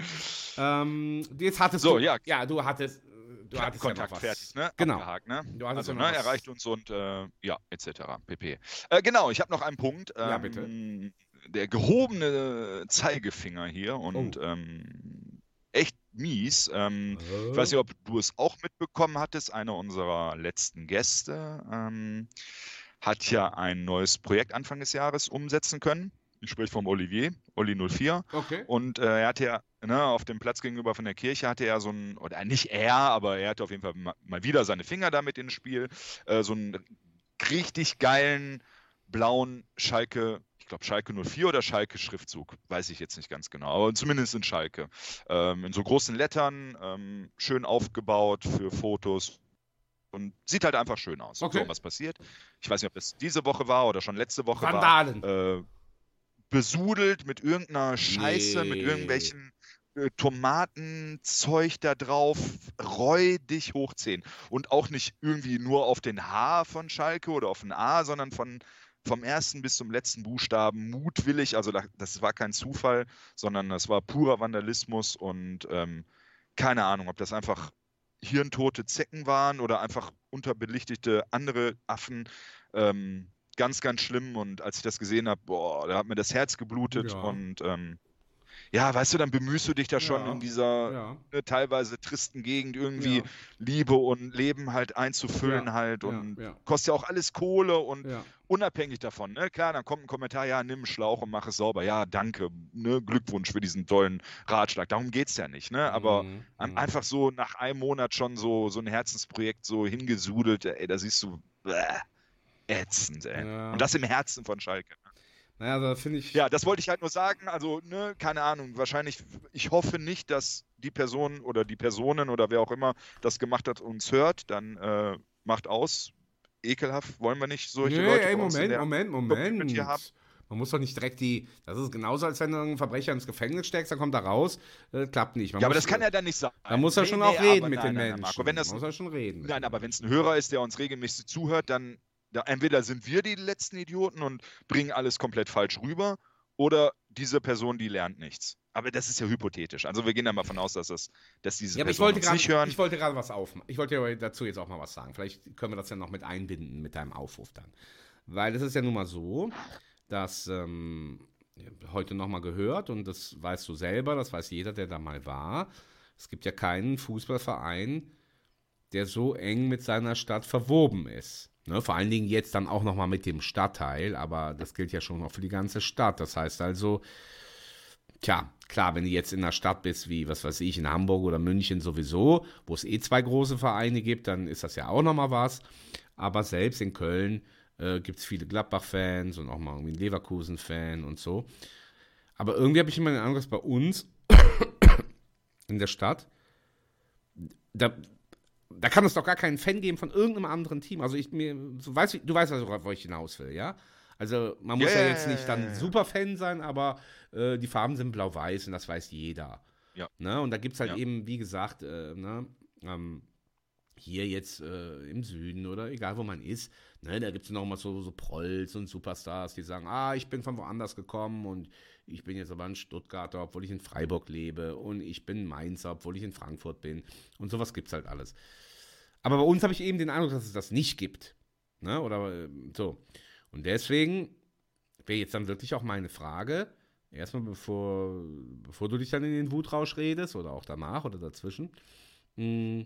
ähm, jetzt hattest So, du, ja. ja, du hattest, du hattest Kontakt ja fertig, ne? Genau. Abgehakt, ne? Du hattest also, ja ne, erreicht uns und äh, ja, etc. pp. Äh, genau, ich habe noch einen Punkt. Ähm, Ja, bitte. Der gehobene Zeigefinger hier und Oh. ähm, echt mies. Ähm, Äh? Ich weiß nicht, ob du es auch mitbekommen hattest. Einer unserer letzten Gäste ähm, hat ja ein neues Projekt Anfang des Jahres umsetzen können. Ich spreche vom Olivier, Olli 04. Okay. Und äh, er hatte ja ne, auf dem Platz gegenüber von der Kirche hatte er so ein, oder nicht er, aber er hatte auf jeden Fall ma- mal wieder seine Finger damit ins Spiel, äh, so einen richtig geilen blauen Schalke, ich glaube Schalke 04 oder Schalke Schriftzug, weiß ich jetzt nicht ganz genau, aber zumindest in Schalke. Ähm, in so großen Lettern, ähm, schön aufgebaut für Fotos. Und sieht halt einfach schön aus. Okay. So, was passiert? Ich weiß nicht, ob das diese Woche war oder schon letzte Woche Vandalen. war. Äh, besudelt mit irgendeiner Scheiße, mit Nee. irgendwelchen äh, Tomatenzeug da drauf, räudig hochziehen. Und auch nicht irgendwie nur auf den H von Schalke oder auf den A, sondern von, vom ersten bis zum letzten Buchstaben mutwillig. Also da, das war kein Zufall, sondern das war purer Vandalismus und ähm, keine Ahnung, ob das einfach hirntote Zecken waren oder einfach unterbelichtete andere Affen. Ähm, ganz, ganz schlimm. Und als ich das gesehen habe, boah, da hat mir das Herz geblutet. Ja. Und ähm, ja, weißt du, dann bemühst du dich da schon Ja. in dieser Ja. ne, teilweise tristen Gegend irgendwie Ja. Liebe und Leben halt einzufüllen halt. Und kostet ja auch alles Kohle und unabhängig davon, ne? Klar, dann kommt ein Kommentar, ja, nimm einen Schlauch und mach es sauber. Ja, danke, ne? Glückwunsch für diesen tollen Ratschlag. Darum geht es ja nicht, ne? Aber Mhm, mhm. einfach so nach einem Monat schon so, so ein Herzensprojekt so hingesudelt, ey, da siehst du, bäh, ätzend, ey. Und das im Herzen von Schalke. Naja, da finde ich. Ja, das wollte ich halt nur sagen. Also, ne, keine Ahnung, wahrscheinlich, ich hoffe nicht, dass die Person oder die Personen oder wer auch immer das gemacht hat, uns hört. Dann äh, macht aus. Ekelhaft, wollen wir nicht solche nee, Leute ey, Moment, Moment, Moment. haben. Man muss doch nicht direkt die. Das ist genauso, als wenn du einen Verbrecher ins Gefängnis steckst, dann kommt er raus. Das klappt nicht. Man Ja, aber das kann ja dann nicht sein. Da muss er Nee, schon nee, auch reden mit nein, den nein, nein, Menschen. Marco, wenn das, muss er schon reden. nein, aber wenn es ein Hörer ist, der uns regelmäßig zuhört, dann da, entweder sind wir die letzten Idioten und bringen alles komplett falsch rüber oder diese Person, die lernt nichts. Aber das ist ja hypothetisch. Also wir gehen da mal von aus, dass, das, dass diese Ja, aber ich Personen wollte gerade nicht hören. ich wollte gerade was aufmachen. Ich wollte ja dazu jetzt auch mal was sagen. Vielleicht können wir das ja noch mit einbinden mit deinem Aufruf dann. Weil es ist ja nun mal so, dass ähm, heute noch mal gehört und das weißt du selber, das weiß jeder, der da mal war. Es gibt ja keinen Fußballverein, der so eng mit seiner Stadt verwoben ist. Ne, vor allen Dingen jetzt dann auch noch mal mit dem Stadtteil, aber das gilt ja schon auch für die ganze Stadt. Das heißt also, Tja, klar, wenn du jetzt in einer Stadt bist, wie, was weiß ich, in Hamburg oder München sowieso, wo es eh zwei große Vereine gibt, dann ist das ja auch nochmal was. Aber selbst in Köln äh, gibt es viele Gladbach-Fans und auch mal irgendwie einen Leverkusen-Fan und so. Aber irgendwie habe ich immer den Eindruck, bei uns in der Stadt, da, da kann es doch gar keinen Fan geben von irgendeinem anderen Team. Also ich mir, du weißt, du weißt, worauf ich hinaus will, ja? Also man muss Ja, ja, jetzt nicht dann. Superfan sein, aber äh, die Farben sind blau-weiß und das weiß jeder. Ja. Ne? Und da gibt es halt Ja. eben, wie gesagt, äh, ne, ähm, hier jetzt äh, im Süden oder egal wo man ist, ne, da gibt es noch mal so, so Prolls und Superstars, die sagen, ah, ich bin von woanders gekommen und ich bin jetzt aber ein Stuttgarter, obwohl ich in Freiburg lebe und ich bin Mainzer, obwohl ich in Frankfurt bin und sowas gibt es halt alles. Aber bei uns habe ich eben den Eindruck, dass es das nicht gibt. Ne? Oder äh, so. Und deswegen wäre jetzt dann wirklich auch meine Frage, erstmal bevor, bevor du dich dann in den Wutrausch redest oder auch danach oder dazwischen, mh, hm,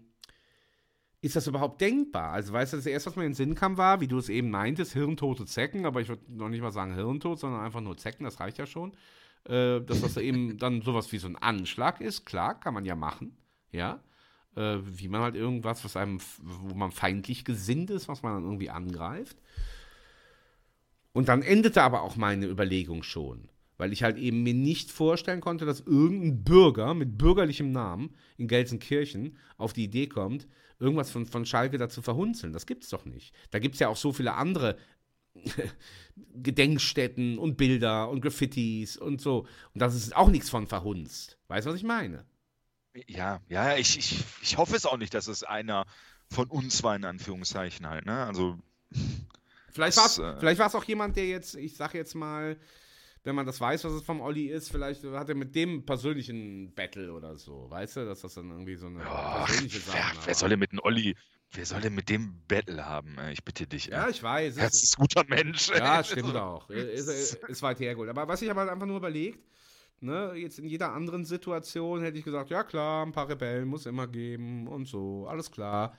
ist das überhaupt denkbar? Also, weißt du, das erste, was mir in den Sinn kam, war, wie du es eben meintest, hirntote Zecken, aber ich würde noch nicht mal sagen Hirntod, sondern einfach nur Zecken, das reicht ja schon. Äh, dass das eben dann sowas wie so ein Anschlag ist, klar, kann man ja machen, ja. Äh, wie man halt irgendwas, was einem, wo man feindlich gesinnt ist, was man dann irgendwie angreift. Und dann endete aber auch meine Überlegung schon weil ich halt eben mir nicht vorstellen konnte, dass irgendein Bürger mit bürgerlichem Namen in Gelsenkirchen auf die Idee kommt, irgendwas von, von Schalke da zu verhunzeln. Das gibt es doch nicht. Da gibt es ja auch so viele andere Gedenkstätten und Bilder und Graffitis und so. Und das ist auch nichts von verhunzt. Weißt du, was ich meine? Ja, ja, ich, ich, ich hoffe es auch nicht, dass es einer von uns war, in Anführungszeichen halt. Ne? Also. Vielleicht war es äh, vielleicht auch jemand, der jetzt, ich sag jetzt mal, wenn man das weiß, was es vom Olli ist, vielleicht hat er mit dem persönlichen Battle oder so, weißt du, dass das dann irgendwie so eine oh, persönliche Sache ist. Wer, wer soll denn mit dem Olli, wer soll denn mit dem Battle haben? Ich bitte dich. Ja, ich weiß. Das ist ein guter Mensch. Ja, stimmt auch. Ist, ist weit hergeholt. Aber was ich aber einfach nur überlegt, ne, jetzt in jeder anderen Situation hätte ich gesagt, ja klar, ein paar Rebellen muss immer geben und so, alles klar.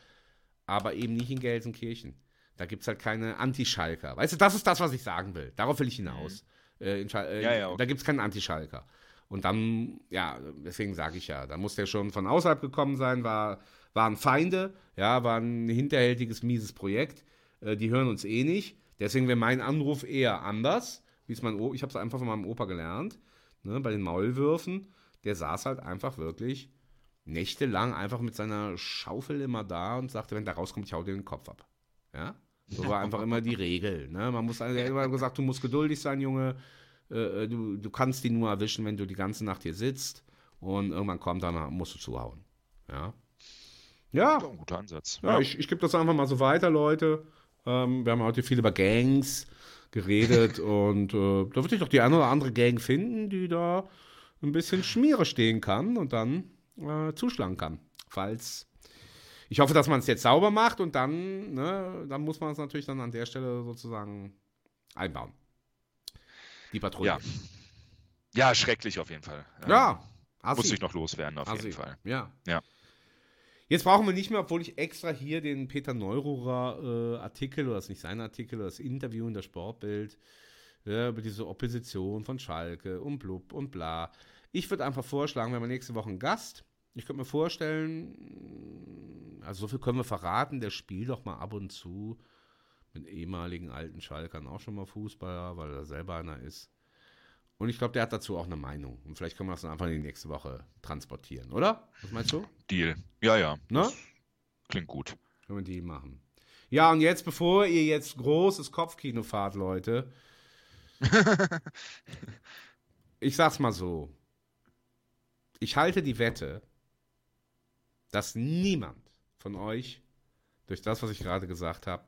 Aber eben nicht in Gelsenkirchen. Da gibt es halt keine Anti-Schalker. Weißt du, das ist das, was ich sagen will. Darauf will ich hinaus. Mhm. Äh, äh, ja, ja, okay. Da gibt es keinen Antischalker. Und dann, ja, deswegen sage ich ja, da muss der schon von außerhalb gekommen sein, war, waren Feinde, ja, war ein hinterhältiges, mieses Projekt. Äh, die hören uns eh nicht. Deswegen wäre mein Anruf eher anders. Wie es mein o ich habe es einfach von meinem Opa gelernt, ne, bei den Maulwürfen. Der saß halt einfach wirklich nächtelang einfach mit seiner Schaufel immer da und sagte, wenn der rauskommt, ich hau dir den Kopf ab. Ja? So war einfach immer die Regel. Ne? Man muss, also, er immer gesagt, du musst geduldig sein, Junge. Äh, äh, du, du kannst die nur erwischen, wenn du die ganze Nacht hier sitzt. Und irgendwann kommt, dann musst du zuhauen. Ja. Ja. ein guter Ansatz. Ja, ja. ich, ich gebe das einfach mal so weiter, Leute. Ähm, wir haben heute viel über Gangs geredet und äh, da würde ich doch die eine oder andere Gang finden, die da ein bisschen Schmiere stehen kann und dann äh, zuschlagen kann. Falls ich hoffe, dass man es jetzt sauber macht und dann, ne, dann muss man es natürlich dann an der Stelle sozusagen einbauen. Die Patrouille. Ja, ja schrecklich auf jeden Fall. Ja. Ähm, muss ich noch loswerden, auf Assi. jeden Fall. Ja. ja. Jetzt brauchen wir nicht mehr, obwohl ich extra hier den Peter Neururer äh, Artikel, oder das ist nicht sein Artikel, das Interview in der Sportbild, ja, über diese Opposition von Schalke und blub und bla. Ich würde einfach vorschlagen, wenn wir nächste Woche einen Gast ich könnte mir vorstellen, also so viel können wir verraten, der spielt doch mal ab und zu mit ehemaligen alten Schalkern auch schon mal Fußballer, weil er selber einer ist. Und ich glaube, der hat dazu auch eine Meinung. Und vielleicht können wir das dann einfach in die nächste Woche transportieren, oder? Was meinst du? Deal. Ja, ja. Ne? Klingt gut. Können wir die machen. Ja, und jetzt, bevor ihr jetzt großes Kopfkino fahrt, Leute. ich sag's mal so. Ich halte die Wette, dass niemand von euch durch das, was ich gerade gesagt habe,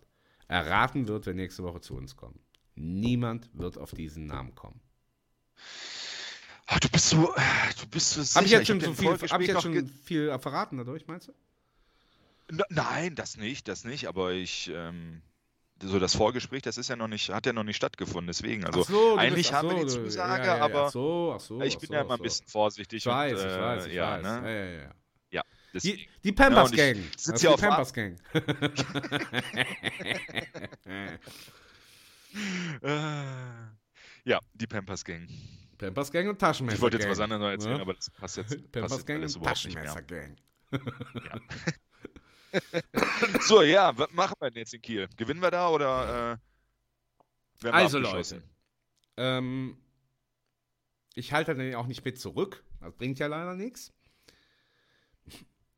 erraten wird, wer nächste Woche zu uns kommt. Niemand wird auf diesen Namen kommen. Ach, du bist so, du bist so sicher. Habe ich jetzt schon, ich so viel, hab ich jetzt schon viel verraten dadurch, meinst du? Nein, das nicht, das nicht, aber ich, ähm, so das Vorgespräch, das ist ja noch nicht, hat ja noch nicht stattgefunden, deswegen. Also so, eigentlich bist, haben so, wir die Zusage, ja, ja, ja, aber ach so, ach so, ich bin ja immer ein bisschen vorsichtig. Ich weiß, und, äh, ich weiß, ich ja, weiß. Ne? Ja, ja, ja. Die, die Pampers ja, Gang. Sitzt hier die Pampers Gang. ja, die Pampers Gang. Pampers Gang und Taschenmesser Gang. Ich wollte jetzt was anderes erzählen, ja? aber das passt jetzt. Pampers passt Gang und Taschenmesser Gang. Ja. so, ja, was machen wir denn jetzt in Kiel? Gewinnen wir da oder äh, Also Leute, ähm, ich halte dann auch nicht mit zurück. Das bringt ja leider nichts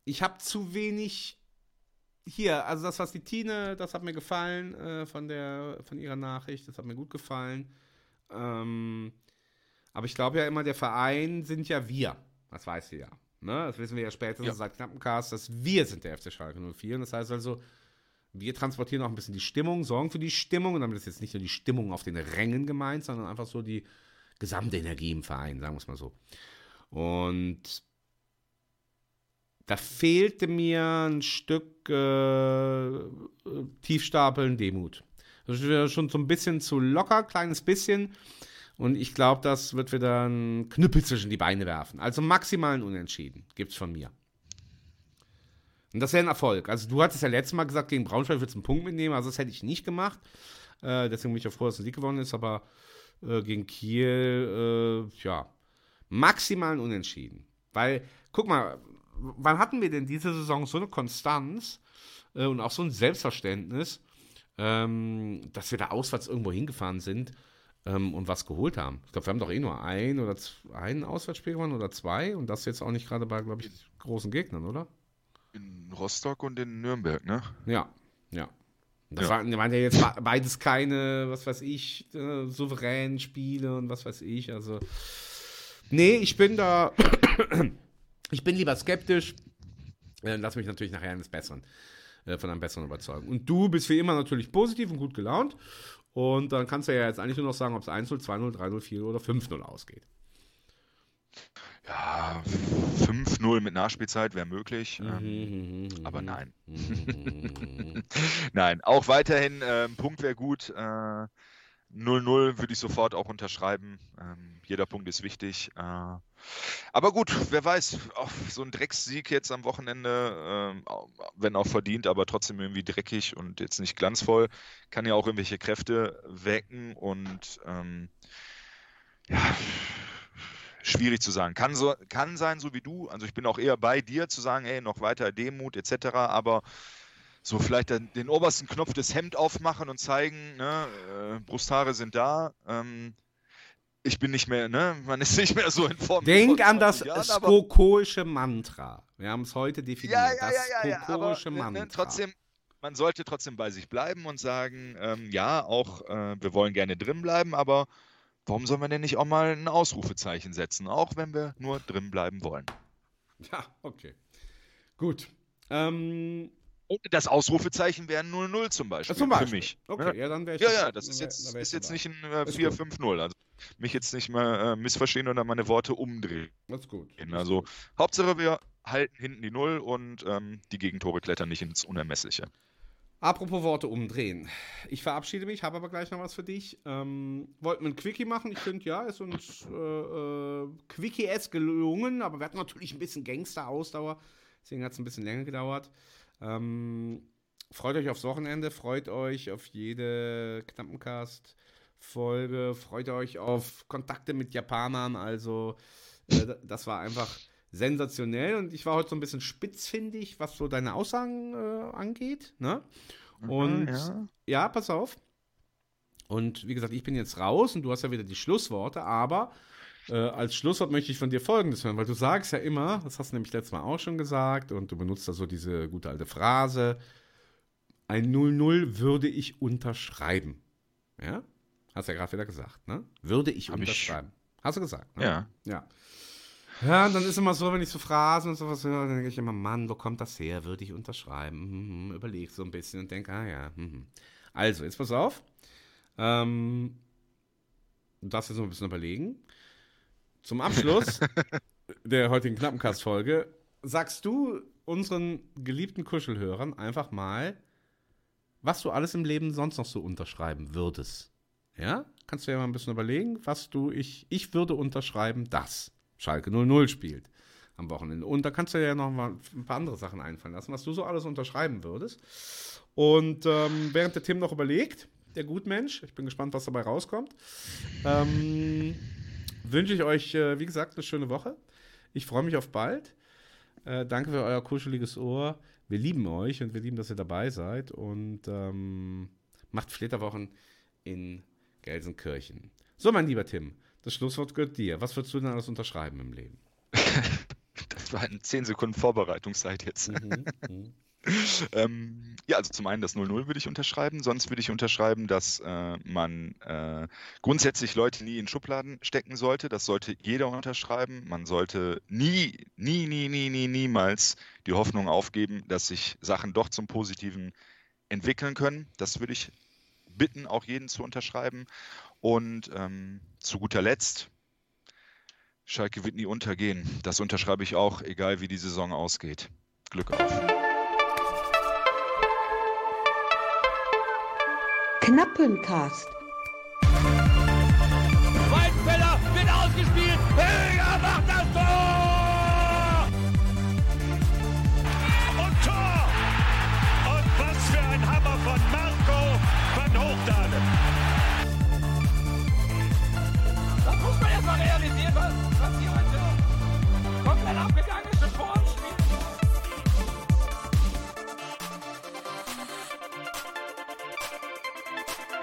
ich habe zu wenig hier, also das, was die Tine, das hat mir gefallen äh, von, der, von ihrer Nachricht, das hat mir gut gefallen. Ähm, aber ich glaube ja immer, der Verein sind ja wir. Das weiß sie ja. Ne? Das wissen wir ja spätestens Ja. seit knappen Cast, dass wir sind der FC Schalke 04. Und das heißt also, wir transportieren auch ein bisschen die Stimmung, sorgen für die Stimmung. Und damit ist jetzt nicht nur die Stimmung auf den Rängen gemeint, sondern einfach so die gesamte Energie im Verein, sagen wir es mal so. Und da fehlte mir ein Stück äh, Tiefstapeln Demut. Das ist schon so ein bisschen zu locker, kleines bisschen. Und ich glaube, das wird wieder ein Knüppel zwischen die Beine werfen. Also maximalen Unentschieden gibt es von mir. Und das wäre ein Erfolg. Also du hattest ja letztes Mal gesagt, gegen Braunschweig wird es einen Punkt mitnehmen. Also das hätte ich nicht gemacht. Äh, deswegen bin ich ja froh, dass der Sieg gewonnen ist. Aber äh, gegen Kiel, äh, ja, maximalen Unentschieden. Weil, guck mal, wann hatten wir denn diese Saison so eine Konstanz äh, und auch so ein Selbstverständnis, ähm, dass wir da auswärts irgendwo hingefahren sind ähm, und was geholt haben? Ich glaube, wir haben doch eh nur ein oder ein Auswärtsspiel gewonnen oder zwei und das jetzt auch nicht gerade bei, glaube ich, großen Gegnern, oder? In Rostock und in Nürnberg, ne? Ja, ja. Das Ja. waren, waren ja jetzt be- beides keine, was weiß ich, äh, souveränen Spiele und was weiß ich. Also, nee, ich bin da, ich bin lieber skeptisch. Äh, lass mich natürlich nachher eines Besseren, äh, von einem Besseren überzeugen. Und du bist wie immer natürlich positiv und gut gelaunt. Und dann kannst du ja jetzt eigentlich nur noch sagen, ob es 1-0, 2-0, 3-0, 4 oder 5-0 ausgeht. Ja, 5-0 mit Nachspielzeit wäre möglich. Mhm, Ähm, aber nein. Mhm. Nein, auch weiterhin, äh, ein Punkt wäre gut. Äh, 0-0 würde ich sofort auch unterschreiben. Ähm, jeder Punkt ist wichtig. Äh, aber gut, wer weiß, so ein Drecksieg jetzt am Wochenende, au- wenn auch verdient, aber trotzdem irgendwie dreckig und jetzt nicht glanzvoll, kann ja auch irgendwelche Kräfte wecken und ähm, ja, schwierig zu sagen. Kann, so, kann sein, so wie du. Also ich bin auch eher bei dir zu sagen, ey, noch weiter Demut etc. Aber so vielleicht dann den obersten Knopf des Hemd aufmachen und zeigen, ne, äh, Brusthaare sind da. Ähm, ich bin nicht mehr, ne, man ist nicht mehr so in Form. Denk an das 20 Jahren, skokoische Mantra. Wir haben es heute definiert. Ja, ja, das ja, ja, ja, aber skokoische ne, Mantra. ne, trotzdem, man sollte trotzdem bei sich bleiben und sagen, ähm, ja, auch äh, wir wollen gerne drin bleiben, aber warum sollen wir denn nicht auch mal ein Ausrufezeichen setzen, auch wenn wir nur drin bleiben wollen? Ja, okay. Gut. Ähm, Und das Ausrufezeichen wäre ein 0-0 zum Beispiel, zum Beispiel. für mich. Okay, Ja. ja, dann wäre ich Ja, ja, das ist jetzt, ist jetzt nicht ein äh, Ist 4-5-0. Also mich jetzt nicht mal äh, missverstehen oder meine Worte umdrehen. Das ist gut. Also. Hauptsache wir halten hinten die Null und ähm, die Gegentore klettern nicht ins Unermessliche. Apropos Worte umdrehen. Ich verabschiede mich, habe aber gleich noch was für dich. Ähm, wollten wir ein Quickie machen? Ich finde, ja, ist uns äh, äh, Quickie-S gelungen, aber wir hatten natürlich ein bisschen Gangster-Ausdauer. Deswegen hat es ein bisschen länger gedauert. Ähm, freut euch aufs Wochenende, freut euch auf jede Knappencast-Folge, freut euch auf Kontakte mit Japanern. Also, äh, das war einfach sensationell und ich war heute so ein bisschen spitzfindig, was so deine Aussagen äh, angeht. Ne? Und ja. ja. pass auf. Und wie gesagt, ich bin jetzt raus und du hast ja wieder die Schlussworte, aber äh, als Schlusswort möchte ich von dir Folgendes hören, weil du sagst ja immer, das hast du nämlich letztes Mal auch schon gesagt und du benutzt da so diese gute alte Phrase, ein 0-0 würde ich unterschreiben. Ja? Hast ja gerade wieder gesagt, ne? Würde ich Hab ich- unterschreiben. Hast du gesagt, ne? Ja. Ja. Ja, und dann ist immer so, wenn ich so Phrasen und sowas höre, dann denke ich immer, Mann, wo kommt das her? Würde ich unterschreiben? Mhm, mhm, überleg so ein bisschen und denke, ah ja. Mhm. Also, jetzt pass auf. Ähm, du darfst jetzt noch ein bisschen überlegen. Zum Abschluss der heutigen Knappencast-Folge sagst du unseren geliebten Kuschelhörern einfach mal, was du alles im Leben sonst noch so unterschreiben würdest. Ja? Kannst du ja mal ein bisschen überlegen, was du, ich, ich würde unterschreiben, das. Schalke 00 spielt am Wochenende. Und da kannst du ja noch mal ein paar andere Sachen einfallen lassen, was du so alles unterschreiben würdest. Und ähm, während der Tim noch überlegt, der Gutmensch, ich bin gespannt, was dabei rauskommt, ähm, wünsche ich euch, äh, wie gesagt, eine schöne Woche. Ich freue mich auf bald. Äh, danke für euer kuscheliges Ohr. Wir lieben euch und wir lieben, dass ihr dabei seid. Und ähm, macht Flitterwochen in Gelsenkirchen. So, mein lieber Tim, das Schlusswort gehört dir. Was würdest du denn alles unterschreiben im Leben? Das war halt 10 Sekunden Vorbereitungszeit jetzt. Mhm, mhm. ähm, ja, also zum einen das 0-0 würde ich unterschreiben, sonst würde ich unterschreiben, dass äh, man äh, grundsätzlich Leute nie in Schubladen stecken sollte. Das sollte jeder unterschreiben. Man sollte nie, nie, nie, nie, nie, niemals die Hoffnung aufgeben, dass sich Sachen doch zum Positiven entwickeln können. Das würde ich bitten, auch jeden zu unterschreiben. Und ähm, zu guter Letzt, Schalke wird nie untergehen. Das unterschreibe ich auch, egal wie die Saison ausgeht. Glück auf. Knappencast.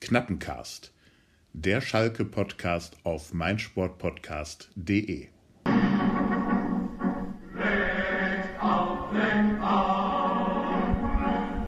Knappencast. Der Schalke-Podcast auf meinsportpodcast.de.